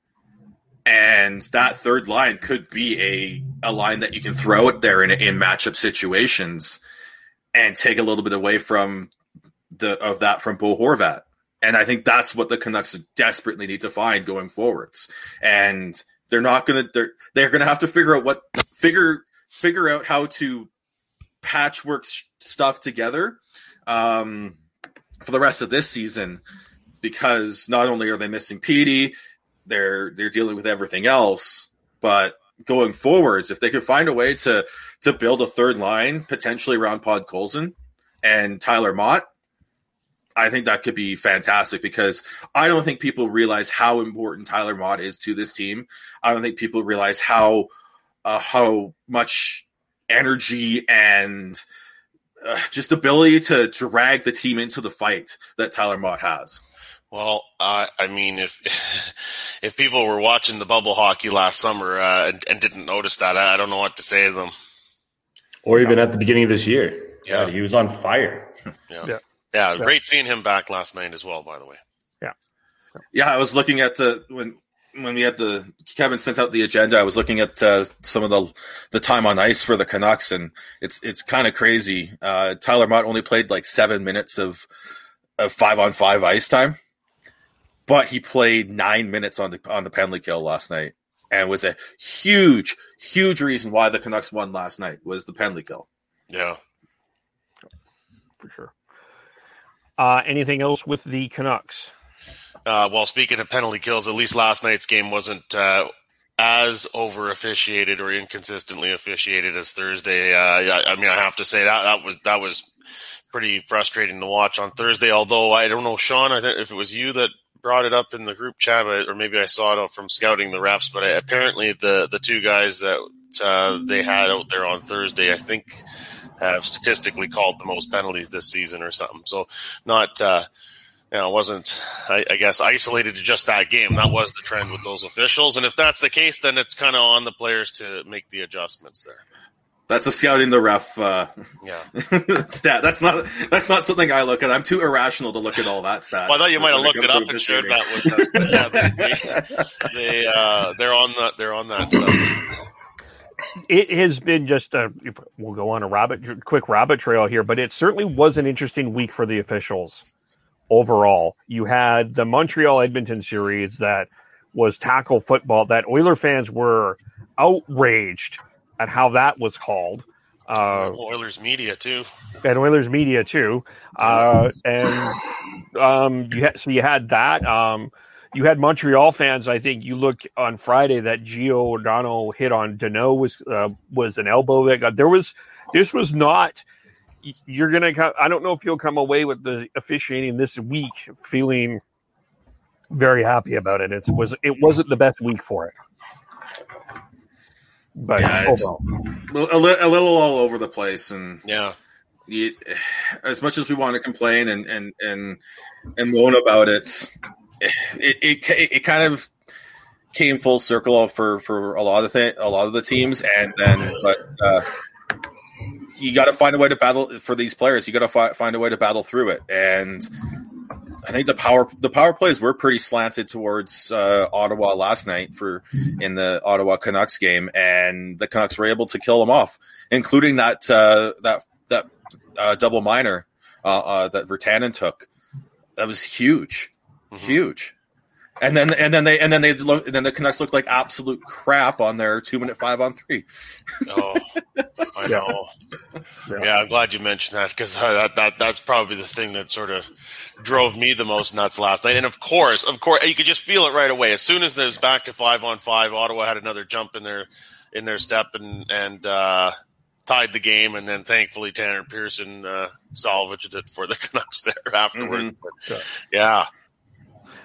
And that third line could be a, a line that you can throw it there in, in matchup situations and take a little bit away from the of that from Bo Horvat. And I think that's what the Canucks desperately need to find going forwards. And they're not gonna they're they're gonna have to figure out what figure figure out how to patchwork sh- stuff together um, for the rest of this season because not only are they missing Petey, they're they're dealing with everything else. But going forwards, if they could find a way to to build a third line potentially around Podkolzin and Tyler Motte, I think that could be fantastic because I don't think people realize how important Tyler Motte is to this team. I don't think people realize how uh, how much energy and uh, just ability to drag the team into the fight that Tyler Motte has. Well, uh, I mean, if if people were watching the bubble hockey last summer uh, and, and didn't notice that, I, I don't know what to say to them. Or even at the beginning of this year. Yeah. God, he was on fire. Yeah. Yeah. yeah, great seeing him back last night as well. By the way, Yeah, yeah. I was looking at the when when we had the Kevin sent out the agenda. I was looking at uh, some of the the time on ice for the Canucks, and it's it's kind of crazy. Uh, Tyler Motte only played like seven minutes of of five on five ice time, but he played nine minutes on the on the penalty kill last night, and was a huge huge reason why the Canucks won last night was the penalty kill. yeah. for sure. Uh, anything else with the Canucks? Uh, well, speaking of penalty kills, at least last night's game wasn't uh, as over officiated or inconsistently officiated as Thursday. Uh, yeah, I mean, I have to say that that was that was pretty frustrating to watch on Thursday. Although I don't know, Sean, I think if it was you that brought it up in the group chat, or maybe I saw it from scouting the refs, but apparently the the two guys that uh, they had out there on Thursday, I think, have statistically called the most penalties this season or something. So not. Uh, you know, it wasn't, I, I guess, isolated to just that game. That was the trend with those officials. And if that's the case, then it's kind of on the players to make the adjustments there. That's a scouting the ref uh, Yeah. stat. That's not that's not something I look at. I'm too irrational to look at all that stats. Well, I thought you might have looked it up and shared that with us. But yeah, they, they, they, uh, they're on that. They're on that stuff. It has been just a. We'll go on a rabbit, quick rabbit trail here, but it certainly was an interesting week for the officials overall. You had the Montreal Edmonton series that was tackle football that Oiler fans were outraged at how that was called. Uh, Oilers media too. and Oilers media too. Uh, and um, you had, so you had that. Um, you had Montreal fans. I think you look on Friday that Gio O'Donnell hit on Danault was uh, was an elbow that got there was this was not. You're gonna. come- I don't know if you'll come away with the officiating this week feeling very happy about it. It was it wasn't the best week for it, but Yeah, it's- overall. a, li- a little all over the place, and Yeah. you, as much as we want to complain and and and and moan about it, it it, it, it kind of came full circle for for a lot of the a lot of the teams, and then but uh, you got to find a way to battle for these players. You got to fi- find a way to battle through it, and I think the power the power plays were pretty slanted towards uh, Ottawa last night for in the Ottawa Canucks game, and the Canucks were able to kill them off, including that uh, that that uh, double minor uh, uh, that Virtanen took. That was huge, huge. And then and then they and then they look and then the Canucks looked like absolute crap on their two minute five on three. Oh, I know. Yeah, I'm glad you mentioned that because that, that that's probably the thing that sort of drove me the most nuts last night. And of course, of course, you could just feel it right away. As soon as there's back to five on five, Ottawa had another jump in their in their step and and uh, tied the game. And then thankfully Tanner Pearson uh, salvaged it for the Canucks there afterwards. But, yeah,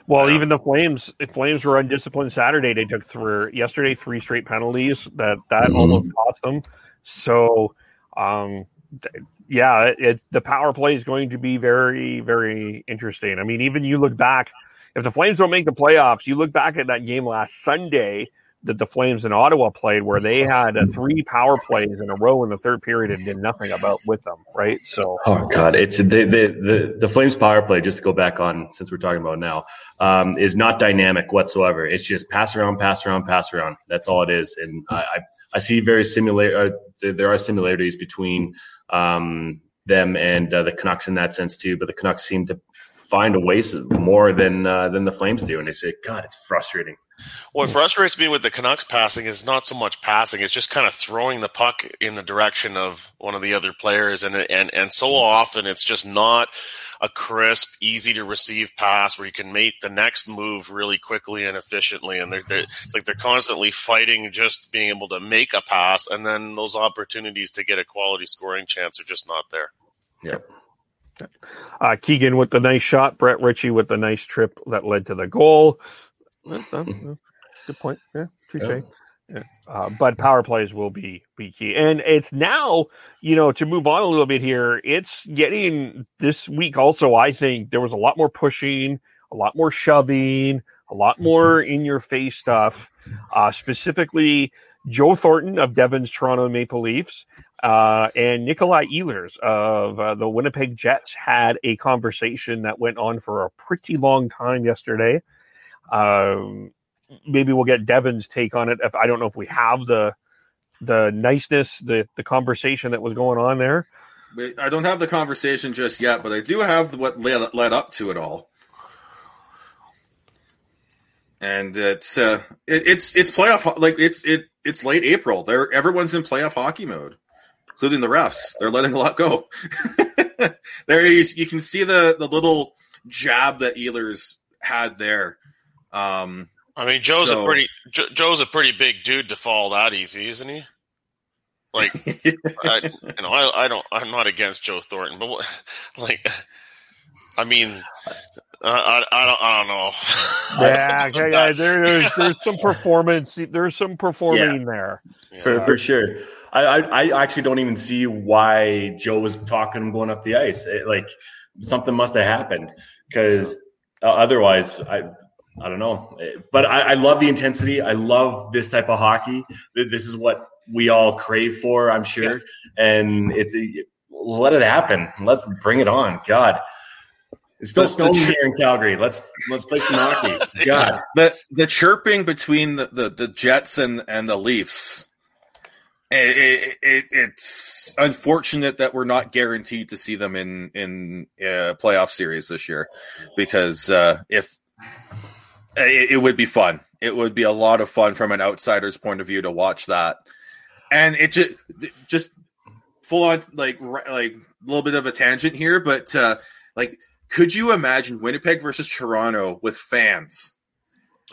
Well, even the Flames, the Flames were undisciplined Saturday. They took through yesterday three straight penalties that that Mhm. almost cost them. So, um, th- yeah, it, it, the power play is going to be very, very interesting. I mean, even you look back, if the Flames don't make the playoffs, you look back at that game last Sunday that the Flames in Ottawa played, where they had uh, three power plays in a row in the third period and did nothing about with them, right? So, Oh God, it's the, the the the Flames power play. Just to go back on, since we're talking about now, um, is not dynamic whatsoever. It's just pass around, pass around, pass around. That's all it is. And I I, I see very similar. Uh, there, there are similarities between um, them and uh, the Canucks in that sense too. But the Canucks seem to find a more than uh, than the Flames do, and they say, God, it's frustrating. What frustrates me with the Canucks passing is not so much passing; it's just kind of throwing the puck in the direction of one of the other players, and and and so often it's just not a crisp, easy to receive pass where you can make the next move really quickly and efficiently. And they're, they're it's like they're constantly fighting just being able to make a pass, and then those opportunities to get a quality scoring chance are just not there. Yep. Uh, Keegan with the nice shot, Brett Ritchie with the nice trip that led to the goal. Good point. Yeah, touche. Yeah. Yeah. Uh, but power plays will be be key, and it's now you know to move on a little bit here. It's getting this week also. I think there was a lot more pushing, a lot more shoving, a lot more in your face stuff. Uh, specifically, Joe Thornton of Devin's Toronto Maple Leafs uh, and Nikolai Ehlers of uh, the Winnipeg Jets had a conversation that went on for a pretty long time yesterday. Um, maybe we'll get Devin's take on it. If I don't know if we have the the niceness, the the conversation that was going on there. I don't have the conversation just yet, but I do have what led, led up to it all. And it's uh, it, it's it's playoff like it's it it's late April. They're everyone's in playoff hockey mode, including the refs. They're letting a lot go. there you, you can see the the little jab that Ehlers had there. Um, I mean, Joe's So- a pretty jo- Joe's a pretty big dude to fall that easy, isn't he? Like, I, you know, I, I don't, I'm not against Joe Thornton, but what, like, I mean, I, I, I don't, I don't know. Yeah, okay, yeah, there, there's there's some performance. There's some performing there. for, for sure. I, I I actually don't even see why Joe was talking him going up the ice. It, like something must have happened because uh, otherwise, I I don't know. But I, I love the intensity. I love this type of hockey. This is what we all crave for, I'm sure. And it's it, let it happen. Let's bring it on. God. It's still snowing here in Calgary. Let's let's play some hockey. God. the the chirping between the, the, the Jets and, and the Leafs. It, it, it, it's unfortunate that we're not guaranteed to see them in in a playoff series this year, because uh, if it, it would be fun, it would be a lot of fun from an outsider's point of view to watch that, and it just just full on like like a little bit of a tangent here, but uh, like could you imagine Winnipeg versus Toronto with fans?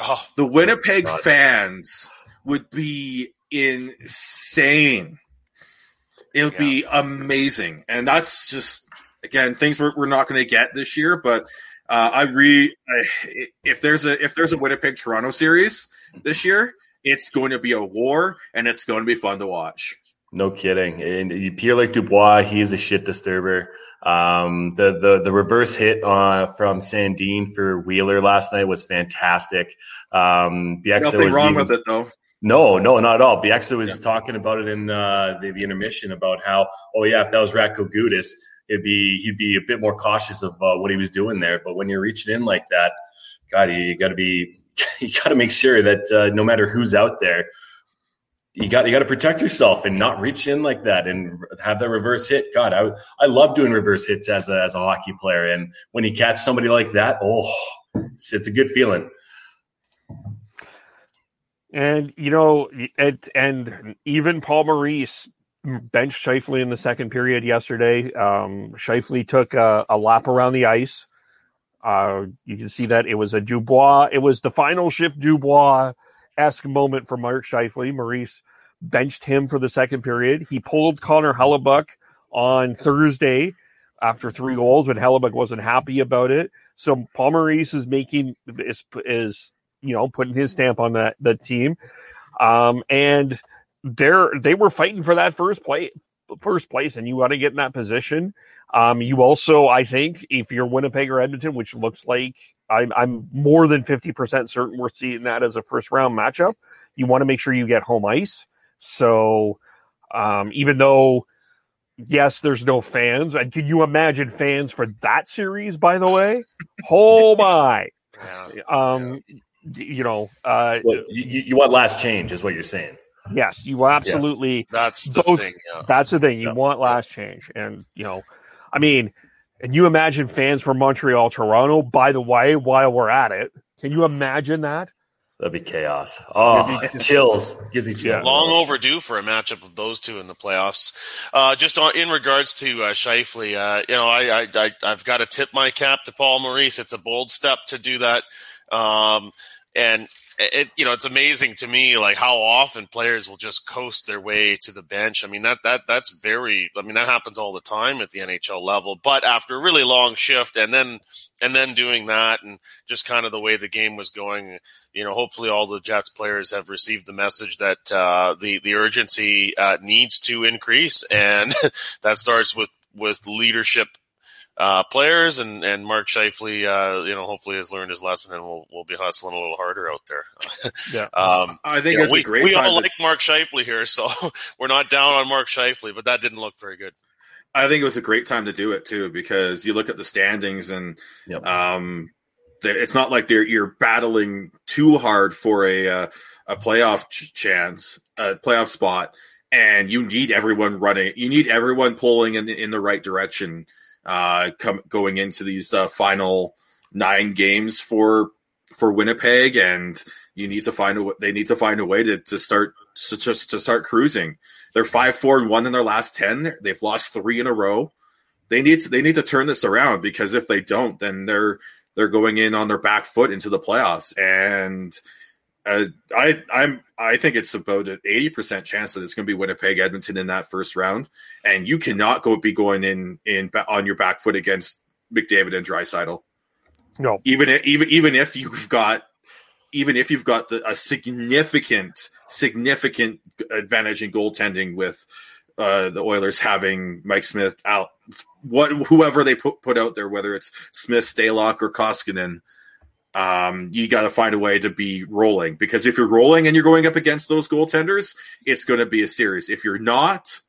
Oh, the Winnipeg fans would be insane. It would be amazing, and that's just again things we're, we're not going to get this year. But uh, I re I, if there's a if there's a Winnipeg Toronto series this year, it's going to be a war, and it's going to be fun to watch. No kidding. And Pierre Luc Dubois, he is a shit disturber. Um, the the the reverse hit uh, from Sandin for Wheeler last night was fantastic. Um, Bieksa Nothing was wrong even- with it though. No, no, not at all. Bieksa was talking about it in uh, the, the intermission about how, oh yeah, if that was Radko Gudas, it'd be he'd be a bit more cautious of uh, what he was doing there. But when you're reaching in like that, God, you, got to be, you got to make sure that uh, no matter who's out there, you got you got to protect yourself and not reach in like that and have that reverse hit. God, I I love doing reverse hits as a as a hockey player, and when you catch somebody like that, oh, it's, it's a good feeling. And you know, it, and even Paul Maurice benched Scheifele in the second period yesterday. Um, Scheifele took a, a lap around the ice. Uh, you can see that it was a Dubois. It was the final shift Dubois esque moment for Mark Scheifele. Maurice benched him for the second period. He pulled Connor Hellebuyck on Thursday after three goals when Hellebuyck wasn't happy about it. So Paul Maurice is making is is you know putting his stamp on that the team, um, and they're they were fighting for that first place first place, and you want to get in that position. Um, you also, I think, if you're Winnipeg or Edmonton, which looks like I'm, I'm more than fifty percent certain we're seeing that as a first round matchup, you want to make sure you get home ice. So, um, even though yes, there's no fans, and can you imagine fans for that series? By the way, oh my, yeah. um, you know, uh, you, you you want last change, is what you're saying. yes, you absolutely. That's the Both- thing. Yeah. That's the thing. You Yeah. want last change, and you know, I mean, and you imagine fans from Montreal, Toronto. By the way, while we're at it, can you imagine that? That'd be chaos. Oh, chills. Gives me chills. Long overdue for a matchup of those two in the playoffs. Uh, just on, in regards to uh, Scheifele, uh, you know, I, I, I I've got to tip my cap to Paul Maurice. It's a bold step to do that, um, and it you know it's amazing to me like how often players will just coast their way to the bench. I mean that that that's very. I mean that happens all the time at the NHL level. But after a really long shift and then and then doing that and just kind of the way the game was going, you know, hopefully all the Jets players have received the message that uh, the the urgency uh, needs to increase, and that starts with with leadership uh, players and and Mark Scheifele, uh, you know, hopefully has learned his lesson and we'll we'll be hustling a little harder out there. Yeah. um, I think you know, we, a great we time. all to- like Mark Scheifele here, so we're not down on Mark Scheifele, but that didn't look very good. I think it was a great time to do it too because you look at the standings and Yep. um, it's not like they're you're battling too hard for a uh, a playoff ch- chance, a playoff spot, and you need everyone running. You need everyone pulling in in the right direction. Uh, come going into these uh, final nine games for for Winnipeg, and you need to find a they need to find a way to to start to just to start cruising. They're five four and one in their last ten. They've lost three in a row. They need to, they need to turn this around because if they don't, then they're they're going in on their back foot into the playoffs. And uh, I I'm I think it's about an eighty percent chance that it's going to be Winnipeg Edmonton in that first round. And you cannot go be going in in on your back foot against McDavid and Draisaitl. No. Even if, even even if you've got even if you've got the, a significant significant advantage in goaltending with uh, the Oilers having Mike Smith out, what whoever they put put out there, whether it's Smith, Stalock, or Koskinen, um, you got to find a way to be rolling because if you're rolling and you're going up against those goaltenders, it's going to be a series. If you're not,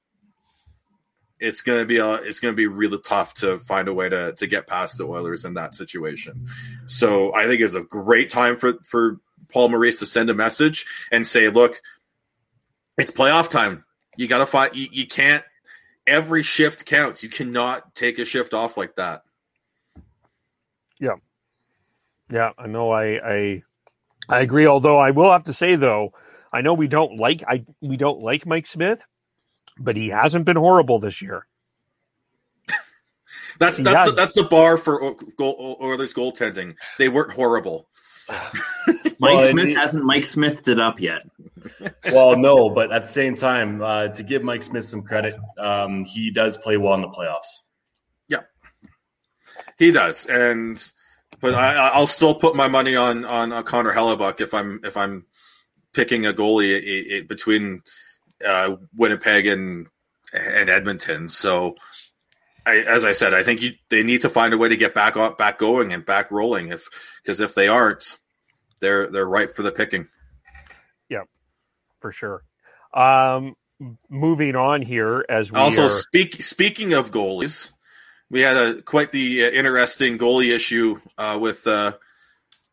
it's going to be a, it's going to be really tough to find a way to to get past the Oilers in that situation. So I think it's a great time for for Paul Maurice to send a message and say, look, it's playoff time. You got to fight. You, you can't. Every shift counts. You cannot take a shift off like that. Yeah, I know. I, I I agree. Although I will have to say though, I know we don't like I we don't like Mike Smith, but he hasn't been horrible this year. That's He that's has. the, that's the bar for O- goal, Oilers goaltending. They weren't horrible. Mike Well, Smith it- hasn't Mike Smithed it up yet. well, no, but at the same time, uh, to give Mike Smith some credit, um, he does play well in the playoffs. Yeah, he does, and but I, I'll still put my money on on uh, Connor Hellebuyck if I'm if I'm picking a goalie i- i- between uh, Winnipeg and and Edmonton. So, I, as I said, I think you, they need to find a way to get back on, back going and back rolling. If because if they aren't, they're they're ripe for the picking. Yeah, for sure. Um, moving on here as we also, are, speak speaking of goalies, we had a quite the uh, interesting goalie issue uh, with uh,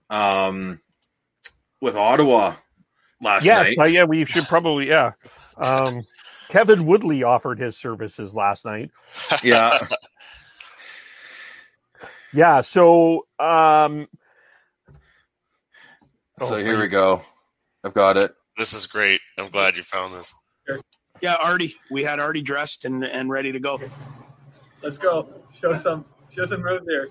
um with Ottawa last yes, night. uh, yeah, we should probably yeah. Um, Kevin Woodley offered his services last night. yeah, Yeah, so um, so Oh, here are we go. I've got it. This is great. I'm glad you found this. Yeah, Artie. We had Artie dressed and, and ready to go. Let's go. Show some show some room there.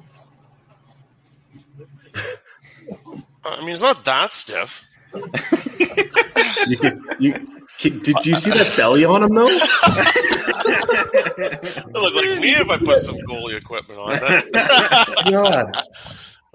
I mean, it's not that stiff. You could, you, did you see that belly on him though? It looked like me if I put some goalie equipment on that. God.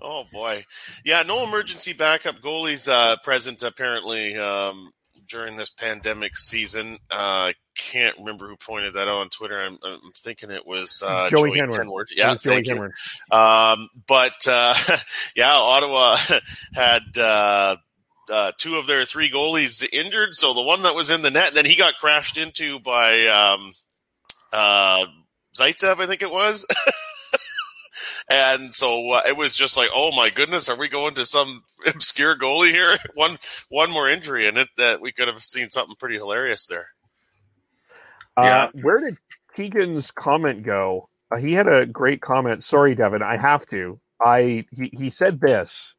Oh boy, yeah. No emergency backup goalies uh, present apparently um, during this pandemic season. Uh, I can't remember who pointed that out on Twitter. I'm, I'm thinking it was uh, Joey Joey, Henward. Henward. Yeah, Joey. Henward. Um, but uh, yeah, Ottawa had uh, uh, two of their three goalies injured. So the one that was in the net, then he got crashed into by um, uh, Zaitsev, I think it was. and so uh, it was just like, oh my goodness, are we going to some obscure goalie here? one one more injury, and it that we could have seen something pretty hilarious there. Uh, Yeah. Where did Keegan's comment go? Uh, he had a great comment. Sorry, Devin, I have to. I he, he said this.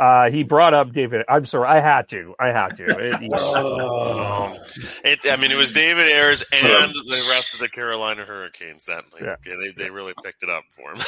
Uh, he brought up David. I'm sorry, I had to. I had to. It- you know, Um, it, I mean, it was David Ayres and the rest of the Carolina Hurricanes that night. Yeah. Yeah, they, they really picked it up for him.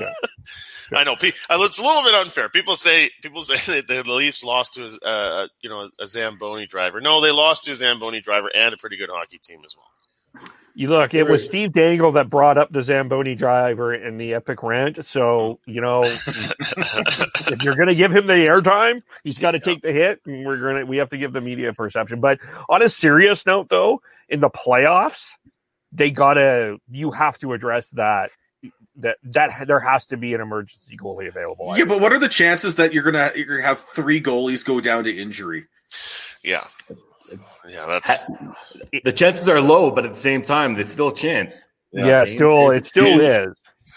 Yeah. I know. uh, It's a little bit unfair. People say people say that the Leafs lost to a uh, you know a Zamboni driver. No, they lost to a Zamboni driver and a pretty good hockey team as well. You look. It was Steve Dangle that brought up the Zamboni driver in the Epic Rant. So you know, if you're going to give him the airtime, he's got to take the hit, and we're going to we have to give the media perception. But on a serious note, though, in the playoffs, they gotta you have to address that that that there has to be an emergency goalie available. Yeah, but what are the chances that you're gonna you're gonna have three goalies go down to injury? Yeah, yeah, that's The chances are low, but at the same time, there's still a chance. yeah, Same still it still chance. is.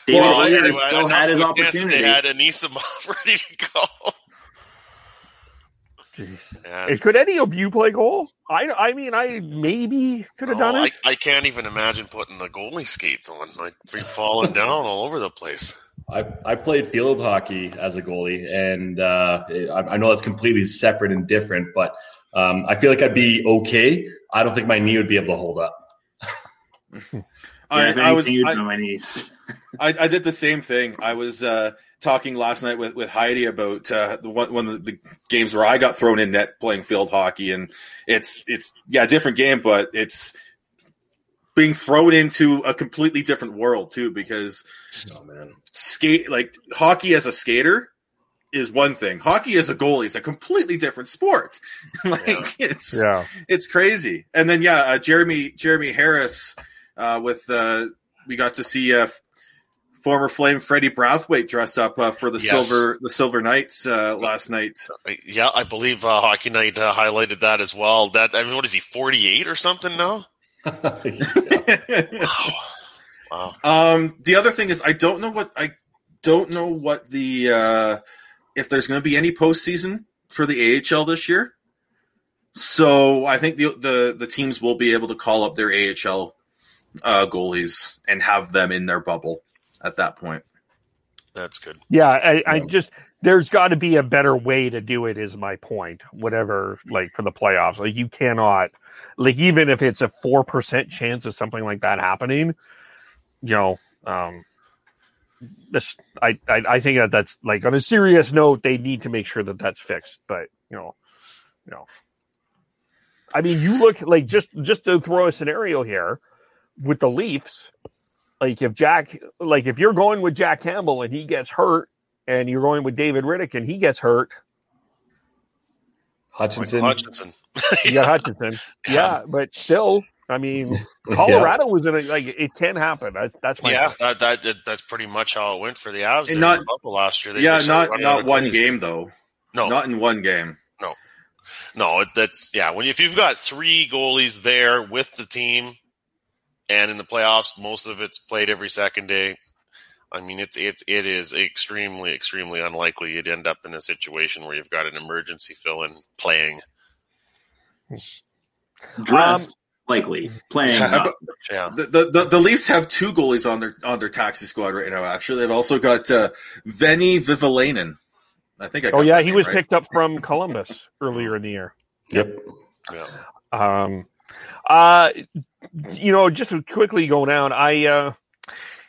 David Well, Ayres anyway, still had his with this, opportunity. They had Anisimov ready to go. Yeah. Could any of you play goal? I I mean I maybe could have Oh, done I, it. I can't even imagine putting the goalie skates on. I'd be falling down all over the place. I, I played field hockey as a goalie, and uh, I, I know it's completely separate and different, but um, I feel like I'd be okay. I don't think my knee would be able to hold up. I, Yeah, if I was anything, I, my knees. I, I did the same thing. I was uh, talking last night with, with Heidi about uh, the one one of the games where I got thrown in net playing field hockey, and it's it's yeah different game, but it's being thrown into a completely different world too because Oh man, skate like hockey as a skater is one thing. Hockey as a goalie is a completely different sport. like Yeah. it's Yeah. it's crazy. And then yeah, uh, Jeremy Jeremy Harris uh, with uh, we got to see uh, former Flame Freddie Brathwaite dressed up uh, for the Yes. silver the Silver Knights uh, last night. Yeah, I believe uh, Hockey Night uh, highlighted that as well. That I mean, what is he, forty eight or something now? Wow. um, the other thing is I don't know what I don't know what the uh, if there's going to be any postseason for the AHL this year. So I think the the the teams will be able to call up their AHL uh, goalies and have them in their bubble at that point. That's good. Yeah, I, I just there's got to be a better way to do it. Is my point. Whatever, like for the playoffs, like you cannot, like even if it's a four percent chance of something like that happening, you know, um, this I, I I think that that's like on a serious note, they need to make sure that that's fixed. But you know, you know, I mean, you look like just just to throw a scenario here with the Leafs. Like if Jack, like if you're going with Jack Campbell and he gets hurt, and you're going with David Rittich and he gets hurt, Hutchinson. Hutchinson. you got Hutchinson. Yeah, but still, I mean, Colorado was in a like it can happen. That, that's my yeah, that, that that- that's pretty much how it went for the Avs. And in not- the bubble last year. They yeah, not not one goalies. game though. No, Not in one game. no, no. That's yeah. When if you've got three goalies there with the team, and in the playoffs, most of it's played every second day. I mean, it's it's it is extremely extremely unlikely you'd end up in a situation where you've got an emergency fill in playing. Um, Dressed likely playing. Yeah, but- Yeah, The, the, the, the Leafs have two goalies on their on their taxi squad right now. Actually, they've also got uh, Veini Vehviläinen. I think I. Oh yeah, he was right. picked up from Columbus earlier in the year. Yep. yeah. Um, uh, you know, just to quickly go down, I, uh,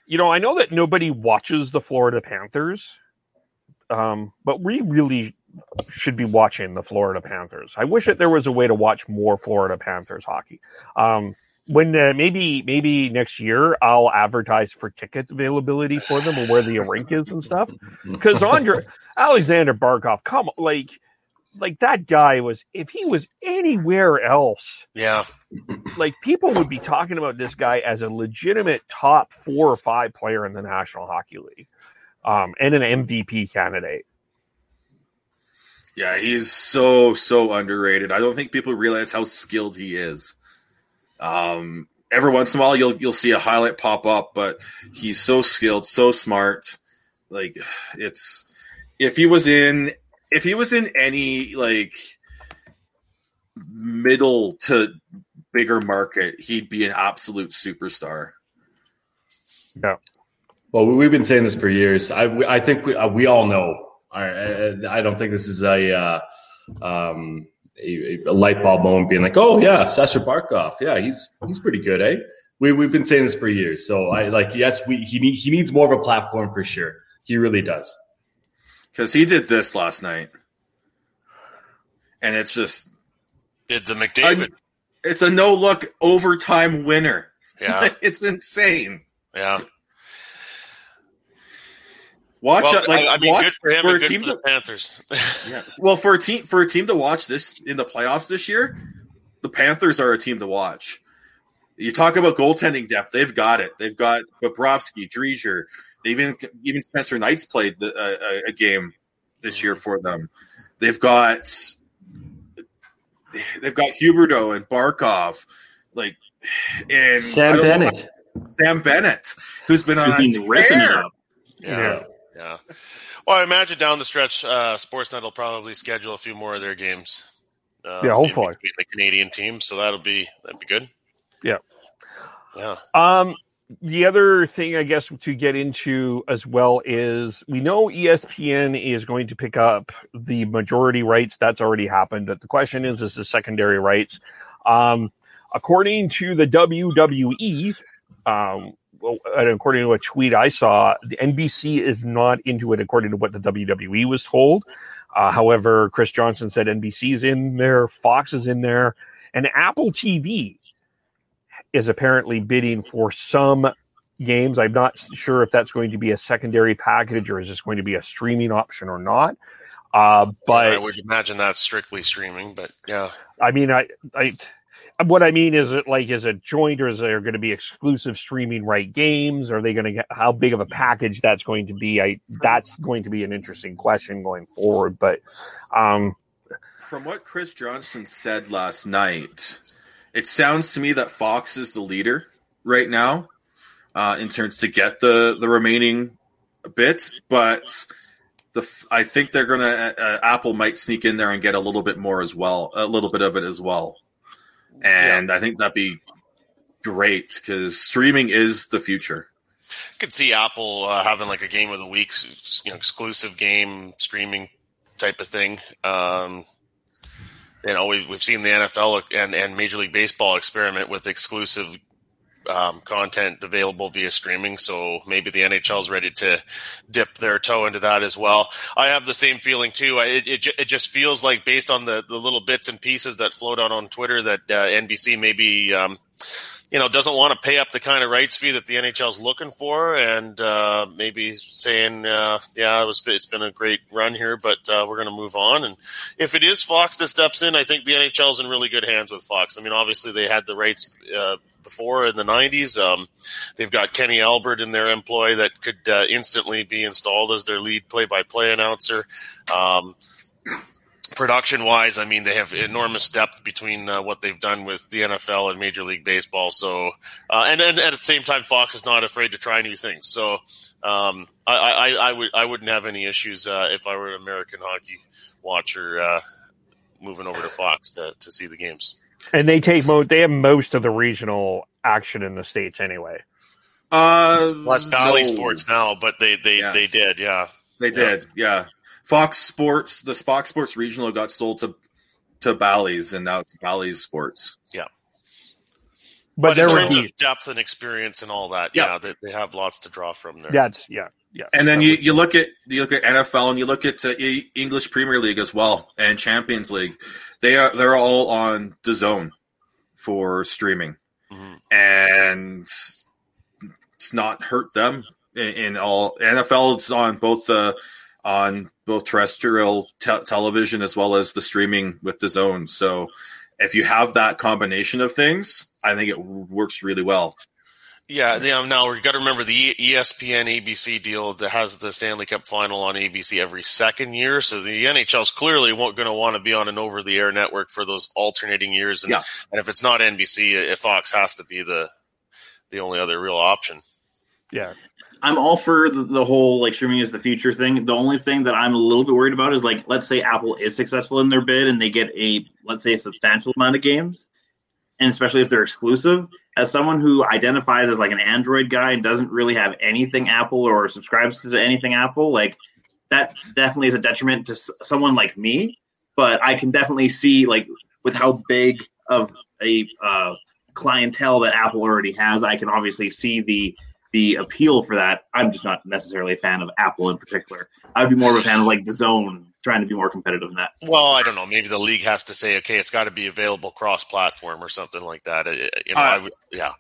you know, I know that nobody watches the Florida Panthers, um, but we really should be watching the Florida Panthers. I wish that there was a way to watch more Florida Panthers hockey. Um, when uh, maybe maybe next year I'll advertise for ticket availability for them or where the rink is and stuff. Because Andre Alexander Barkov, come on, like like that guy was if he was anywhere else Yeah, like people would be talking about this guy as a legitimate top four or five player in the National Hockey League, um, and an MVP candidate. Yeah, he's so so underrated. I don't think people realize how skilled he is. Um, every once in a while, you'll you'll see a highlight pop up, but he's so skilled, so smart. Like it's if he was in if he was in any like middle to bigger market, he'd be an absolute superstar. Yeah. Well, we- we've been saying this for years. I, I think we, uh, we all know. I, I I don't think this is a, uh, um, a, a light bulb moment being like, oh, yeah, Sasha Barkov. Yeah, he's he's pretty good, eh? We, we've been saying this for years. So, I like, yes, we, he, need, he needs more of a platform for sure. He really does. Because he did this last night. And it's just did the McDavid? it's a no look overtime winner. Yeah, it's insane. yeah. Watch Well, like I, I mean, watch good for him for and a good team for to the Panthers. yeah. Well, for a team for a team to watch this in the playoffs this year, the Panthers are a team to watch. You talk about goaltending depth; they've got it. They've got Bobrovsky, Driedger. Even even Spencer Knights played the, uh, a, a game this year for them. They've got they've got Huberdeau and Barkov, like and Sam don't know Bennett. Sam Bennett, who's been on been ripping it up. Yeah. Yeah. Well, I imagine down the stretch, uh, Sportsnet will probably schedule a few more of their games. Um, Yeah, hopefully. between the Canadian teams, so that'll be that'd be good. Yeah. Yeah. Um, the other thing, I guess, to get into as well is we know ESPN is going to pick up the majority rights. That's already happened. But the question is, is the secondary rights? Um, according to the WWE, um, according to a tweet I saw, the NBC is not into it. According to what the WWE was told. Uh, however, Chris Johnston said NBC is in there, Fox is in there, and Apple TV is apparently bidding for some games. I'm not sure if that's going to be a secondary package or is this going to be a streaming option or not. Uh, but I would imagine that's strictly streaming, but yeah. I mean, I, I, what I mean is it like is it joint or is there going to be exclusive streaming right games? Are they going to get how big of a package that's going to be? I that's going to be an interesting question going forward. But um, From what Chris Johnston said last night, it sounds to me that Fox is the leader right now uh, in terms to get the the remaining bits, but the I think they're gonna uh, Apple might sneak in there and get a little bit more as well, a little bit of it as well, and I think that'd be great because streaming is the future. could see Apple uh, having like a game of the week, you know, exclusive game streaming type of thing. Um, you know, we've we've seen the NFL and and Major League Baseball experiment with exclusive um, content available via streaming. So maybe the NHL is ready to dip their toe into that as well. I have the same feeling too. I, it, it, just feels like based on the, the little bits and pieces that float out on Twitter that uh, NBC maybe, um, you know, doesn't want to pay up the kind of rights fee that the NHL is looking for, and uh, maybe saying, uh, "Yeah, it was it's been a great run here, but uh, we're going to move on." And if it is Fox that steps in, I think the NHL is in really good hands with Fox. I mean, obviously they had the rights uh, before in the '90s. Um, they've got Kenny Albert in their employ that could uh, instantly be installed as their lead play-by-play announcer. Um, production wise, I mean, they have enormous depth between uh, what they've done with the NFL and Major League Baseball. So, uh, and, and at the same time, Fox is not afraid to try new things. So, um, I, I, I would I wouldn't have any issues uh, if I were an American hockey watcher uh, moving over to Fox to, to see the games. And they take mo- they have most of the regional action in the states anyway. Uh, Less Bally no. Sports now, but they they, Yeah. they did, yeah. They did, yeah. Fox Sports, the Fox Sports Regional got sold to to Bally's, and now it's Bally's Sports. Yeah. But, But, there in would terms be of depth and experience and all that, Yeah. yeah, they, they have lots to draw from there. that's yeah yeah. And then you, you look at you look at NFL and you look at uh, English Premier League as well and Champions League. They are they're all on DAZN for streaming, Mhm. and it's not hurt them in, in all NFL. It's on both the on both terrestrial te- television as well as the streaming with DAZN. So if you have that combination of things, I think it works really well. Yeah, yeah. Now we've got to remember the E- ESPN ABC deal that has the Stanley Cup final on ABC every second year. So the NHL's clearly going to want to be on an over-the-air network for those alternating years. And, Yeah. and if it's not NBC, uh, Fox has to be the the only other real option. yeah. I'm all for the, the whole like streaming is the future thing. The only thing that I'm a little bit worried about is like, let's say Apple is successful in their bid and they get a, let's say, a substantial amount of games, and especially if they're exclusive. As someone who identifies as like an Android guy and doesn't really have anything Apple or subscribes to anything Apple, like that definitely is a detriment to someone like me. But I can definitely see like with how big of a uh, clientele that Apple already has, I can obviously see the the appeal for that. I'm just not necessarily a fan of Apple in particular. I would be more of a fan of like DAZN trying to be more competitive in that. Well, I don't know. Maybe the league has to say, okay, it's got to be available cross-platform or something like that. Uh, You know, Uh, I would, yeah.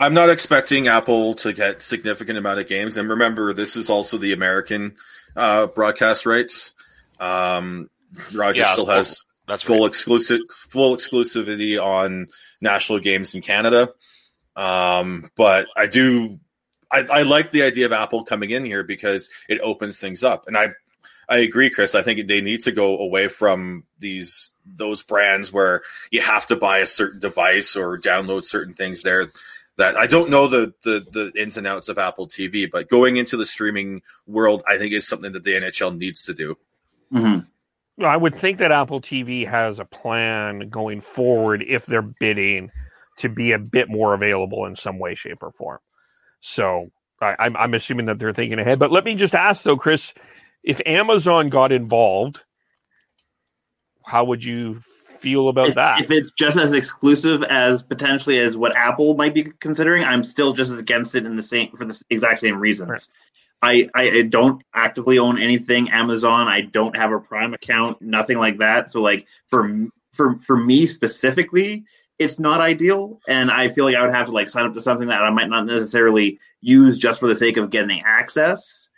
I'm not expecting Apple to get significant amount of games. And remember, this is also the American uh, broadcast rights. Um, Rogers Yeah, still so- has That's full right. exclusive full exclusivity on national games in Canada. Um, but I do I, I like the idea of Apple coming in here because it opens things up. And I I agree, Chris. I think they need to go away from these those brands where you have to buy a certain device or download certain things there. That I don't know the, the the ins and outs of Apple TV, but going into the streaming world, I think is something that the NHL needs to do. Mm-hmm. Well, I would think that Apple TV has a plan going forward if they're bidding to be a bit more available in some way, shape, or form. So I, I'm, I'm assuming that they're thinking ahead. But let me just ask though, Chris, if Amazon got involved, how would you feel about If, that? if it's just as exclusive as potentially as what Apple might be considering, I'm still just as against it in the same for the exact same reasons. I, I I don't actively own anything Amazon. I don't have a Prime account, nothing like that. So like for for for me specifically, it's not ideal, and I feel like I would have to like sign up to something that I might not necessarily use just for the sake of getting access.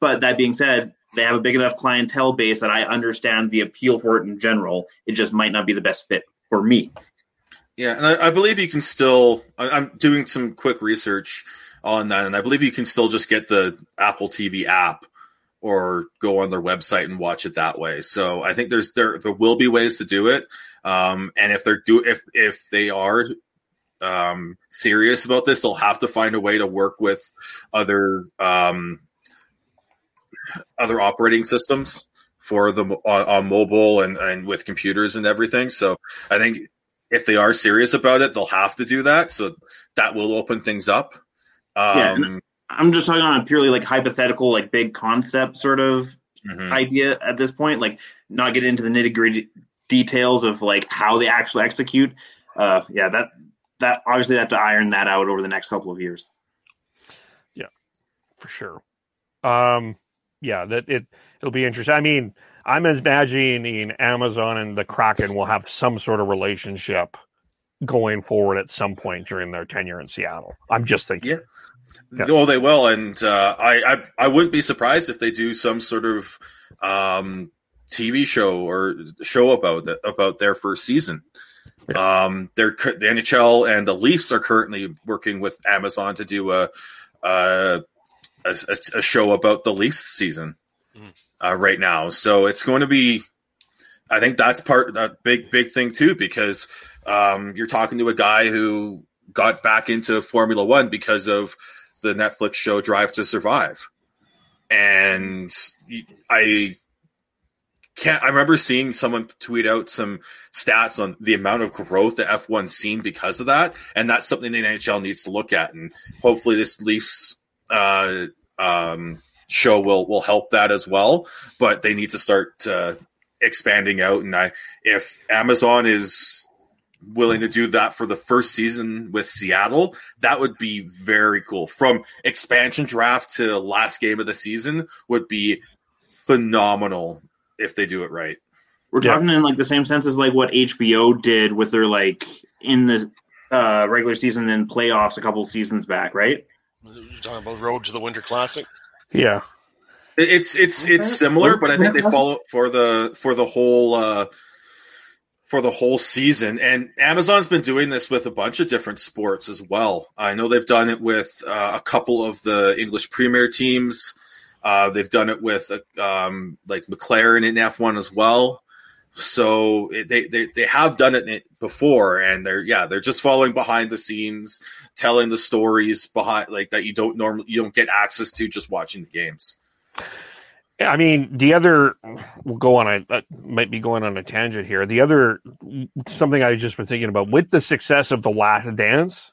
But that being said, they have a big enough clientele base that I understand the appeal for it in general. It just might not be the best fit for me. Yeah, and I, I believe you can still. I, I'm doing some quick research on that, and I believe you can still just get the Apple TV app or go on their website and watch it that way. So I think there's there there will be ways to do it, um, and if they're do if if they are um, serious about this, they'll have to find a way to work with other um, other operating systems for the on, on mobile and, and with computers and everything. So I think if they are serious about it, they'll have to do that. So that will open things up. Yeah, Um, and I'm just talking on a purely like hypothetical, like big concept sort of mhm. idea at this point. Like not get into the nitty gritty details of like how they actually execute. Uh, yeah, that that obviously they have to iron that out over the next couple of years. Yeah, for sure. Um, yeah, that it it'll be interesting. I mean, I'm imagining Amazon and the Kraken will have some sort of relationship going forward at some point during their tenure in Seattle. I'm just thinking. Yeah. Yeah. Oh, they will, and uh, I, I I wouldn't be surprised if they do some sort of um, TV show or show about that, about their first season. Um, they're cu- the NHL and the Leafs are currently working with Amazon to do a a, a, a show about the Leafs season uh, right now. So it's going to be. I think that's part that big big thing too because um, you're talking to a guy who got back into Formula One because of the Netflix show Drive to Survive, and I can't. I remember seeing someone tweet out some stats on the amount of growth that F1's seen because of that, and that's something the NHL needs to look at, and hopefully this Leafs uh, um, show will will help that as well. But they need to start uh, expanding out, and I if Amazon is willing to do that for the first season with Seattle, that would be very cool. From expansion draft to last game of the season would be phenomenal if they do it right. We're talking in like the same sense as like what HBO did with their like in the uh, regular season and playoffs a couple seasons back, right? You're talking about Road to the Winter Classic. Yeah. It's it's it's similar, but I think they follow for the for the whole uh for the whole season. And Amazon's been doing this with a bunch of different sports as well. I know they've done it with uh, a couple of the English Premier teams. Uh, they've done it with uh, um, like McLaren in F1 as well. So it, they, they they have done it before, and they're yeah they're just following behind the scenes, telling the stories behind like that you don't normally you don't get access to just watching the games. I mean, the other we'll go on a uh, might be going on a tangent here. The other something I just been thinking about with the success of the Last Dance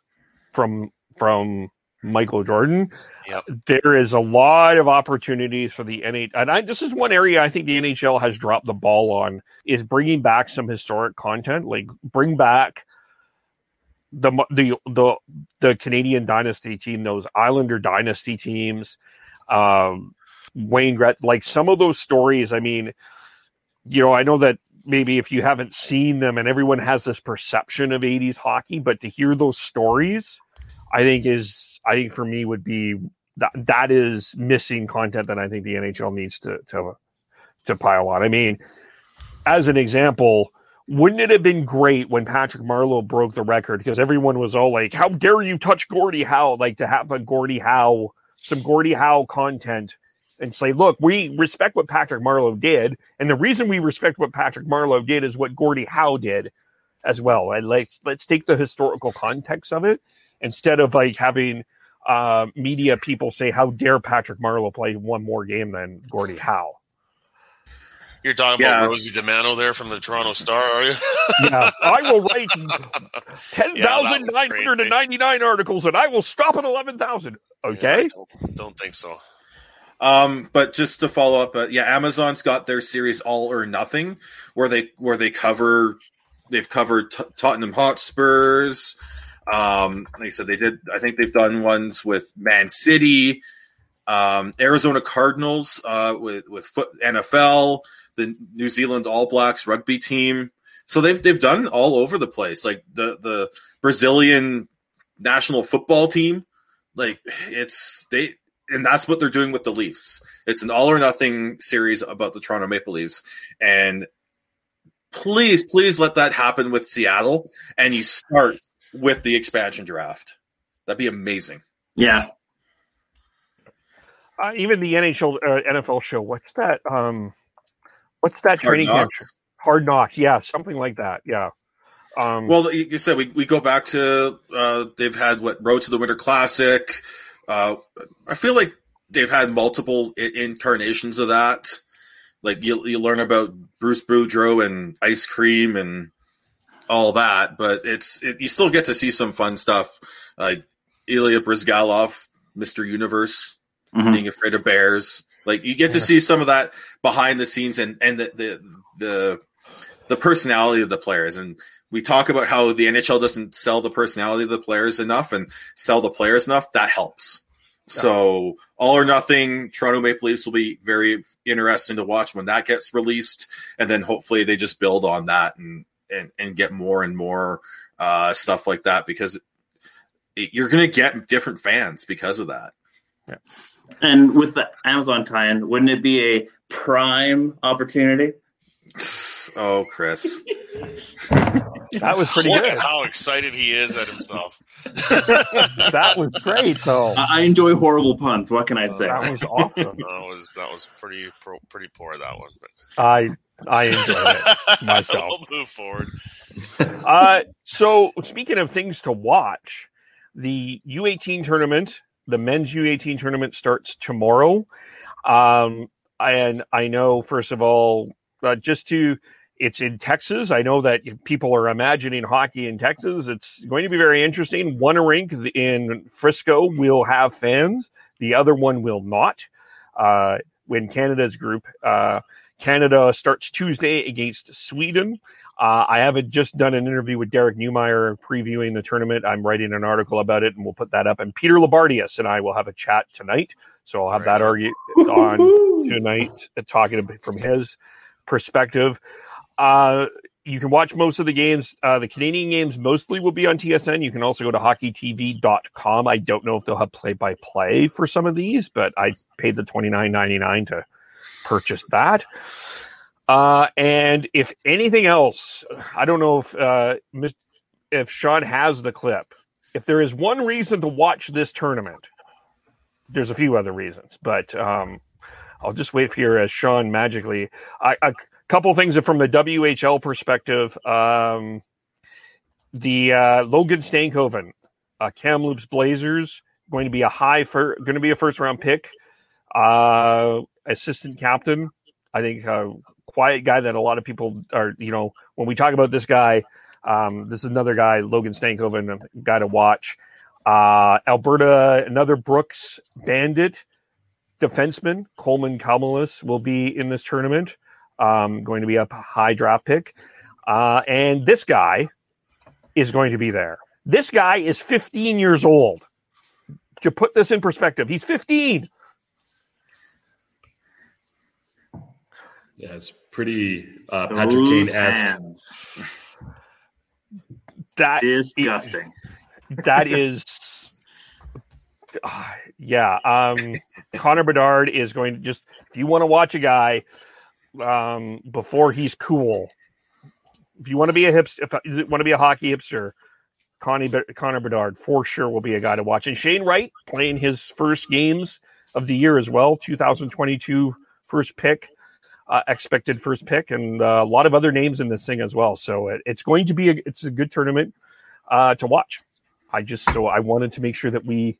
from from Michael Jordan, Yep. there is a lot of opportunities for the NHL. And I, this is one area I think the NHL has dropped the ball on is bringing back some historic content, like bring back the the the the Canadian dynasty team, those Islander dynasty teams. Um, Wayne Gret, like some of those stories. I mean, you know, I know that maybe if you haven't seen them, and everyone has this perception of '80s hockey, but to hear those stories, I think is, I think for me would be that that is missing content that I think the NHL needs to to to pile on. I mean, as an example. Wouldn't it have been great when Patrick Marleau broke the record? Because everyone was all like, "How dare you touch Gordie Howe?" Like to have a Gordie Howe, some Gordie Howe content and say, look, we respect what Patrick Marleau did, and the reason we respect what Patrick Marleau did is what Gordie Howe did as well. And let's let's take the historical context of it instead of like having uh, media people say, "How dare Patrick Marleau play one more game than Gordie Howe?" You're talking Yeah. about Rosie DiManno there from the Toronto Star, are you? Yeah, I will write ten Yeah, that thousand was nine hundred and ninety nine articles, and I will stop at eleven thousand. Okay. don't, don't think so. Um, but just to follow up, uh, yeah, Amazon's got their series All or Nothing, where they where they cover they've covered T- Tottenham Hotspurs. Um, like I said, they did. I think they've done ones with Man City, um, Arizona Cardinals, uh, with with foot NFL, the New Zealand All Blacks rugby team. So they've they've done all over the place, like the the Brazilian national football team. Like it's they and that's what they're doing with the Leafs. It's an all or nothing series about the Toronto Maple Leafs. And please, please let that happen with Seattle and you start with the expansion draft. That'd be amazing. Yeah. Uh, even the NHL uh, NFL show. What's that? Um, what's that Hard training camp? Knocks? show? Hard Knocks. Yeah, something like that. Yeah. Um, Well, you you said we, we go back to uh, they've had what Road to the Winter Classic. Uh, I feel like they've had multiple I- incarnations of that. Like you, you learn about Bruce Boudreau and ice cream and all that, but it's it, you still get to see some fun stuff like Ilya Bryzgalov, Mister Universe, Mhm. being afraid of bears. Like you get to see some of that behind the scenes and and the the the, the personality of the players and we talk about how the NHL doesn't sell the personality of the players enough and sell the players enough. That helps. So all or nothing, Toronto Maple Leafs will be very interesting to watch when that gets released, and then hopefully they just build on that and and, and get more and more uh, stuff like that because it, you're going to get different fans because of that. And with the Amazon tie-in, wouldn't it be a prime opportunity? Oh, Chris. That was pretty Look good. at how excited he is at himself. that was great, though. I I enjoy horrible puns. What can I say? That was awesome. That was that was pretty pro, pretty poor that one. But I I enjoy it myself. we'll move forward. Uh, so speaking of things to watch, the U18 tournament, the men's U18 tournament starts tomorrow. Um, and I know, first of all, uh, just to it's in Texas. I know that people are imagining hockey in Texas. It's going to be very interesting. One rink in Frisco will have fans. The other one will not. Uh, when Canada's group, uh, Canada starts Tuesday against Sweden. Uh, I haven't just done an interview with Derek Newmeyer previewing the tournament. I'm writing an article about it, and we'll put that up. And Peter Labardius and I will have a chat tonight, so I'll have that argue on tonight, uh, talking from his perspective. Uh, you can watch most of the games. Uh, the Canadian games mostly will be on TSN. You can also go to hockeytv.com. I don't know if they'll have play by play for some of these, but I paid the twenty nine ninety nine to purchase that. Uh, and if anything else, I don't know if uh, if Sean has the clip. If there is one reason to watch this tournament, there's a few other reasons, but um, I'll just wait here as Sean magically. I, a couple things from the WHL perspective. Um, the uh, Logan Stankoven, uh, Kamloops Blazers, going to be a high for going to be a first round pick. Uh, assistant captain, I think, uh, quiet guy that a lot of people are. You know, when we talk about this guy, um, this is another guy, Logan Stankoven, a guy to watch. Uh, Alberta, another Brooks Bandit defenseman, Coleman Kamalis, will be in this tournament. Um, going to be a high draft pick. Uh, and this guy is going to be there. This guy is 15 years old. To put this in perspective, he's 15. Yeah, it's pretty uh, Patrick Kane esque. That Disgusting. that is ah, yeah um connor bedard is going to just if you want to watch a guy um before he's cool if you want to be a hipster if you want to be a hockey hipster Connie, connor bedard for sure will be a guy to watch and shane wright playing his first games of the year as well 2022 first pick uh, expected first pick and uh, a lot of other names in this thing as well. So it, it's going to be a, it's a good tournament uh, to watch. I just so I wanted to make sure that we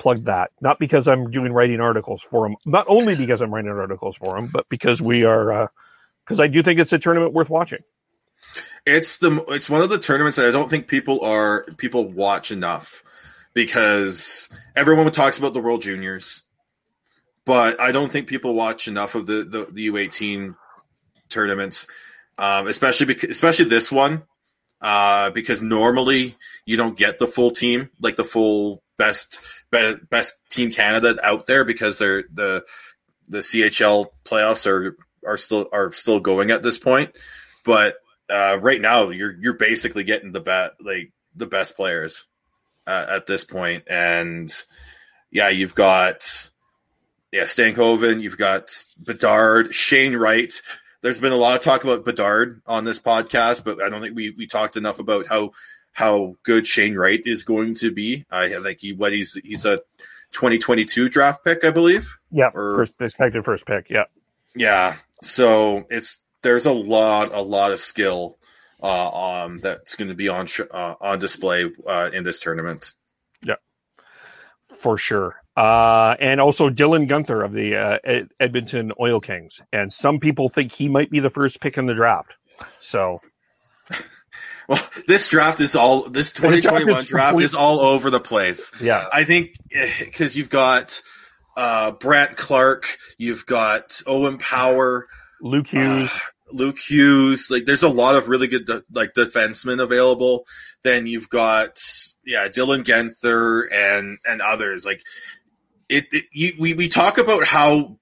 plugged that, not because I'm doing writing articles for them, not only because I'm writing articles for them, but because we are because I do think it's a tournament worth watching. It's the it's one of the tournaments that I don't think people are people watch enough because everyone talks about the World Juniors, but I don't think people watch enough of the the, the U18 tournaments, um, especially because, especially this one uh, because normally you don't get the full team, like the full best be, best team Canada out there because they're the the CHL playoffs are are still are still going at this point. But uh, right now, you're you're basically getting the bet like the best players uh, at this point, and yeah, you've got yeah Stankoven, you've got Bedard, Shane Wright there's been a lot of talk about Bedard on this podcast, but I don't think we, we talked enough about how how good Shane Wright is going to be. I think he what he's he's a 2022 draft pick, I believe. Yeah, Or- first expected first pick. Yeah, Yeah, so it's there's a lot a lot of skill uh, um, that's going to be on sh- uh, on display uh, in this tournament. yeah, for sure. Uh, and also Dylan Guenther of the uh, Ed- Edmonton Oil Kings, and some people think he might be the first pick in the draft. So Well, this draft is all this draft is 2021 draft is all over the place. yeah, I think because you've got uh, Brandt Clarke, you've got Owen Power, Luke Hughes. Luke Hughes. Like, there's a lot of really good de- like defensemen available. Then you've got yeah, Dylan Guenther and and others. Like, it, it you, we we talk about how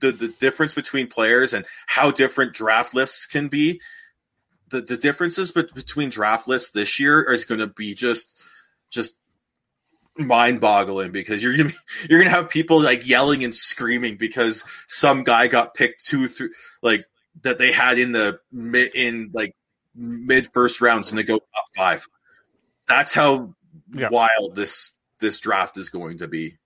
the the difference between players and how different draft lists can be. The the differences be- between draft lists this year is going to be just just mind boggling because you're gonna you're gonna have people like yelling and screaming because some guy got picked two through like that they had in the mid in like mid first rounds and they go top five. That's how Yeah. wild this this draft is going to be.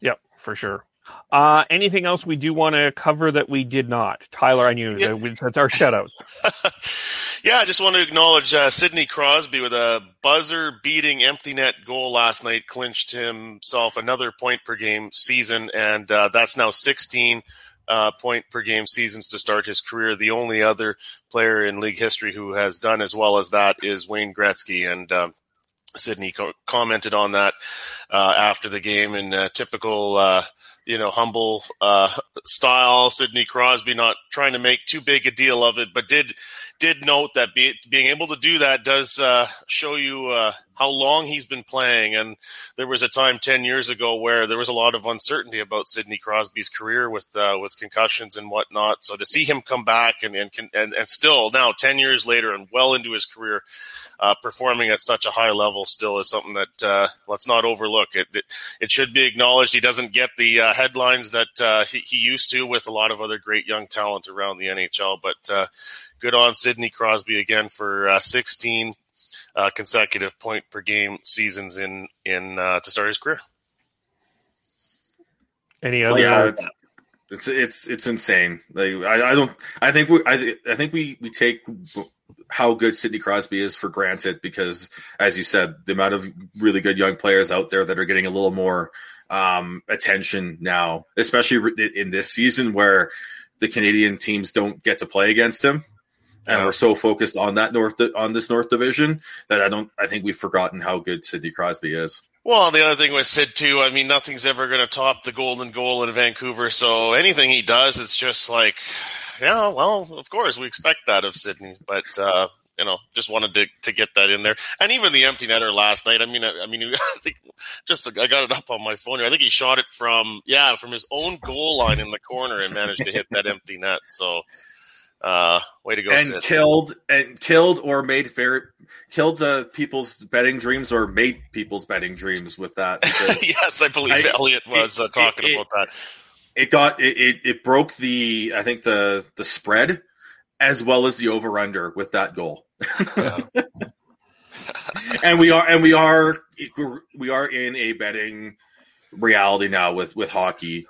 Yep, for sure. Uh, anything else we do want to cover that we did not? Tyler, I knew Yeah. that we, that's our shoutouts. Yeah, I just want to acknowledge uh, Sidney Crosby with a buzzer beating empty net goal last night, clinched himself another point per game season, and uh, that's now 16 uh, point per game seasons to start his career. The only other player in league history who has done as well as that is Wayne Gretzky, and um, Sidney co- commented on that uh, after the game in uh, typical, uh, you know, humble uh, style. Sidney Crosby not trying to make too big a deal of it, but did did note that be, being able to do that does uh, show you uh, how long he's been playing. And there was a time ten years ago where there was a lot of uncertainty about Sidney Crosby's career with uh, with concussions and whatnot. So to see him come back and and and, and still now ten years later and well into his career, uh, performing at such a high level still is something that uh, let's not overlook. It, it it should be acknowledged. He doesn't get the uh, headlines that he, he used to with a lot of other great young talent around the NHL. But good on Sidney Crosby again for uh, 16 uh, consecutive point per game seasons in in uh, to start his career. Any other? yeah, it's, it's it's it's insane. Like I, I don't. I think we. I, I think we we take how good Sidney Crosby is for granted because, as you said, the amount of really good young players out there that are getting a little more um, attention now, especially in this season where the Canadian teams don't get to play against him. And we're so focused on that north on this North Division that I don't. I think we've forgotten how good Sidney Crosby is. Well, the other thing with Sid too, I mean, nothing's ever going to top the golden goal in Vancouver. So anything he does, it's just like, yeah, well, of course we expect that of Sidney, but uh, you know, just wanted to to get that in there. And even the empty netter last night. I mean, I, I mean, I think just I got it up on my phone here. I think he shot it from yeah from his own goal line in the corner and managed to hit that empty net. So. Uh, way to go, and Sid. killed and killed or made very killed uh, people's betting dreams or made people's betting dreams with that. yes, I believe I- Elliot was it- uh, talking it- about that. It got it, it it broke the I think the the spread as well as the over under with that goal. and we are and we are we are in a betting reality now with with hockey.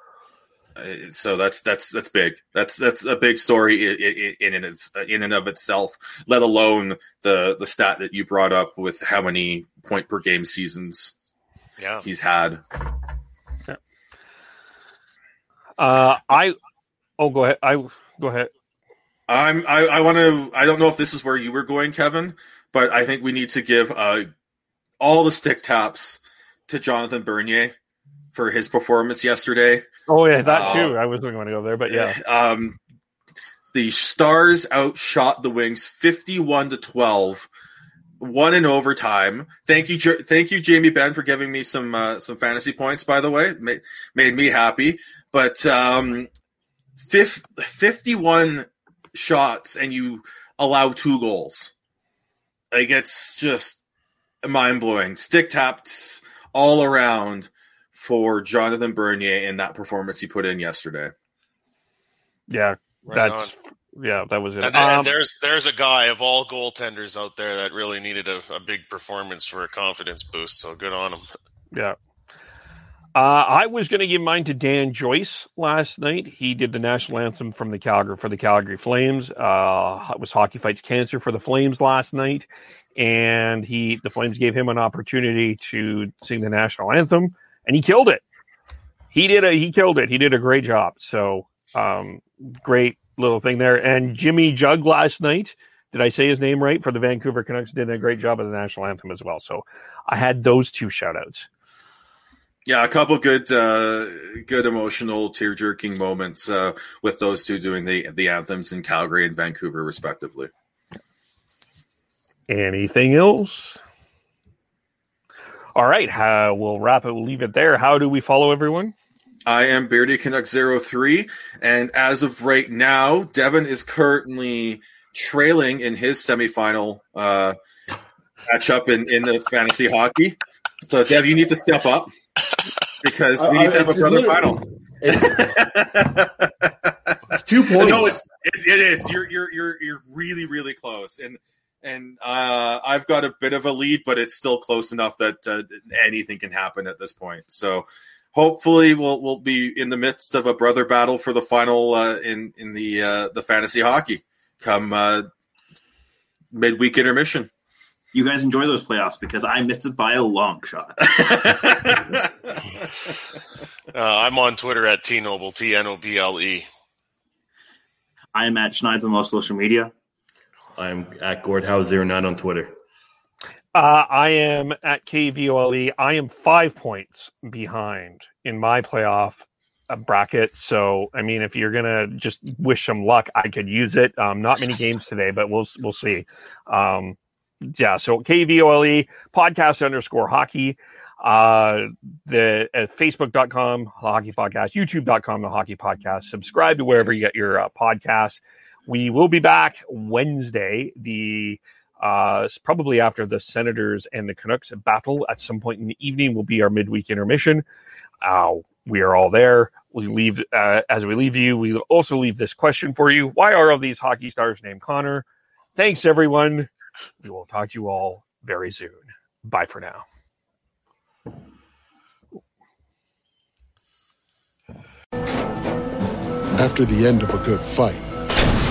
Uh, So that's that's that's big. That's that's a big story in in, in, its, in and of itself. Let alone the the stat that you brought up with how many point per game seasons Yeah. he's had. Uh, I. Oh, go ahead. I go ahead. I'm I, I want to I don't know if this is where you were going, Kevin, but I think we need to give uh, all the stick taps to Jonathan Bernier for his performance yesterday. Oh yeah, that Uh, too. I wasn't going to go there, but yeah. Um, the Stars outshot the Wings fifty-one to twelve. One in overtime. Thank you, thank you, Jamie Benn, for giving me some uh, some fantasy points. By the way, made, made me happy. But um, fif- fifty-one shots, and you allow two goals. Like it's just mind blowing. Stick taps all around for Jonathan Bernier in that performance he put in yesterday. Yeah, Right that's yeah, that was it. And, there- and Um, there's there's a guy of all goaltenders out there that really needed a, a big performance for a confidence boost. So good on him. Yeah. Uh, I was going to give mine to Dan Joyce last night. He did the national anthem from the Calgary for the Calgary Flames. Uh, it was Hockey Fights Cancer for the Flames last night, and he the Flames gave him an opportunity to sing the national anthem, and he killed it. He did a he killed it. He did a great job. So um, great little thing there. And Jimmy Jug last night. Did I say his name right for the Vancouver Canucks? Did a great job of the national anthem as well. So I had those two shout outs. Yeah, a couple good, uh, good emotional, tear jerking moments uh, with those two doing the the anthems in Calgary and Vancouver, respectively. Anything else? All right, uh, we'll wrap it. We'll leave it there. How do we follow everyone? I am Beardy Canuck 03, and as of right now, Devin is currently trailing in his semifinal uh, matchup in, in the fantasy hockey. So, Dev, you need to step up because we need to have a brother literally- final. It's, it's two points. No, it's, it's it is. You're you're you're you're really really close, and and uh, I've got a bit of a lead, but it's still close enough that uh, anything can happen at this point. So hopefully we'll we'll be in the midst of a brother battle for the final uh, in in the uh, the fantasy hockey come uh, midweek intermission. You guys enjoy those playoffs because I missed it by a long shot. Uh, I'm on Twitter at T Noble T N O B L E. I am at Schneid's on most social media. I'm at Gordhouse09 on Twitter. Uh, I am at KVOLE. I am five points behind in my playoff uh, bracket. So, I mean, if you're gonna just wish some luck, I could use it. Um, not many games today, but we'll we'll see. Um, yeah. So KVOLE podcast underscore hockey. Uh, the uh, Facebook.com the hockey podcast, YouTube.com the hockey podcast. Subscribe to wherever you get your uh, podcast. We will be back Wednesday. The uh, probably after the Senators and the Canucks battle at some point in the evening will be our midweek intermission. Uh, we are all there. We leave uh, as we leave you. We also leave this question for you: Why are all these hockey stars named Connor? Thanks, everyone. We will talk to you all very soon. Bye for now. After the end of a good fight,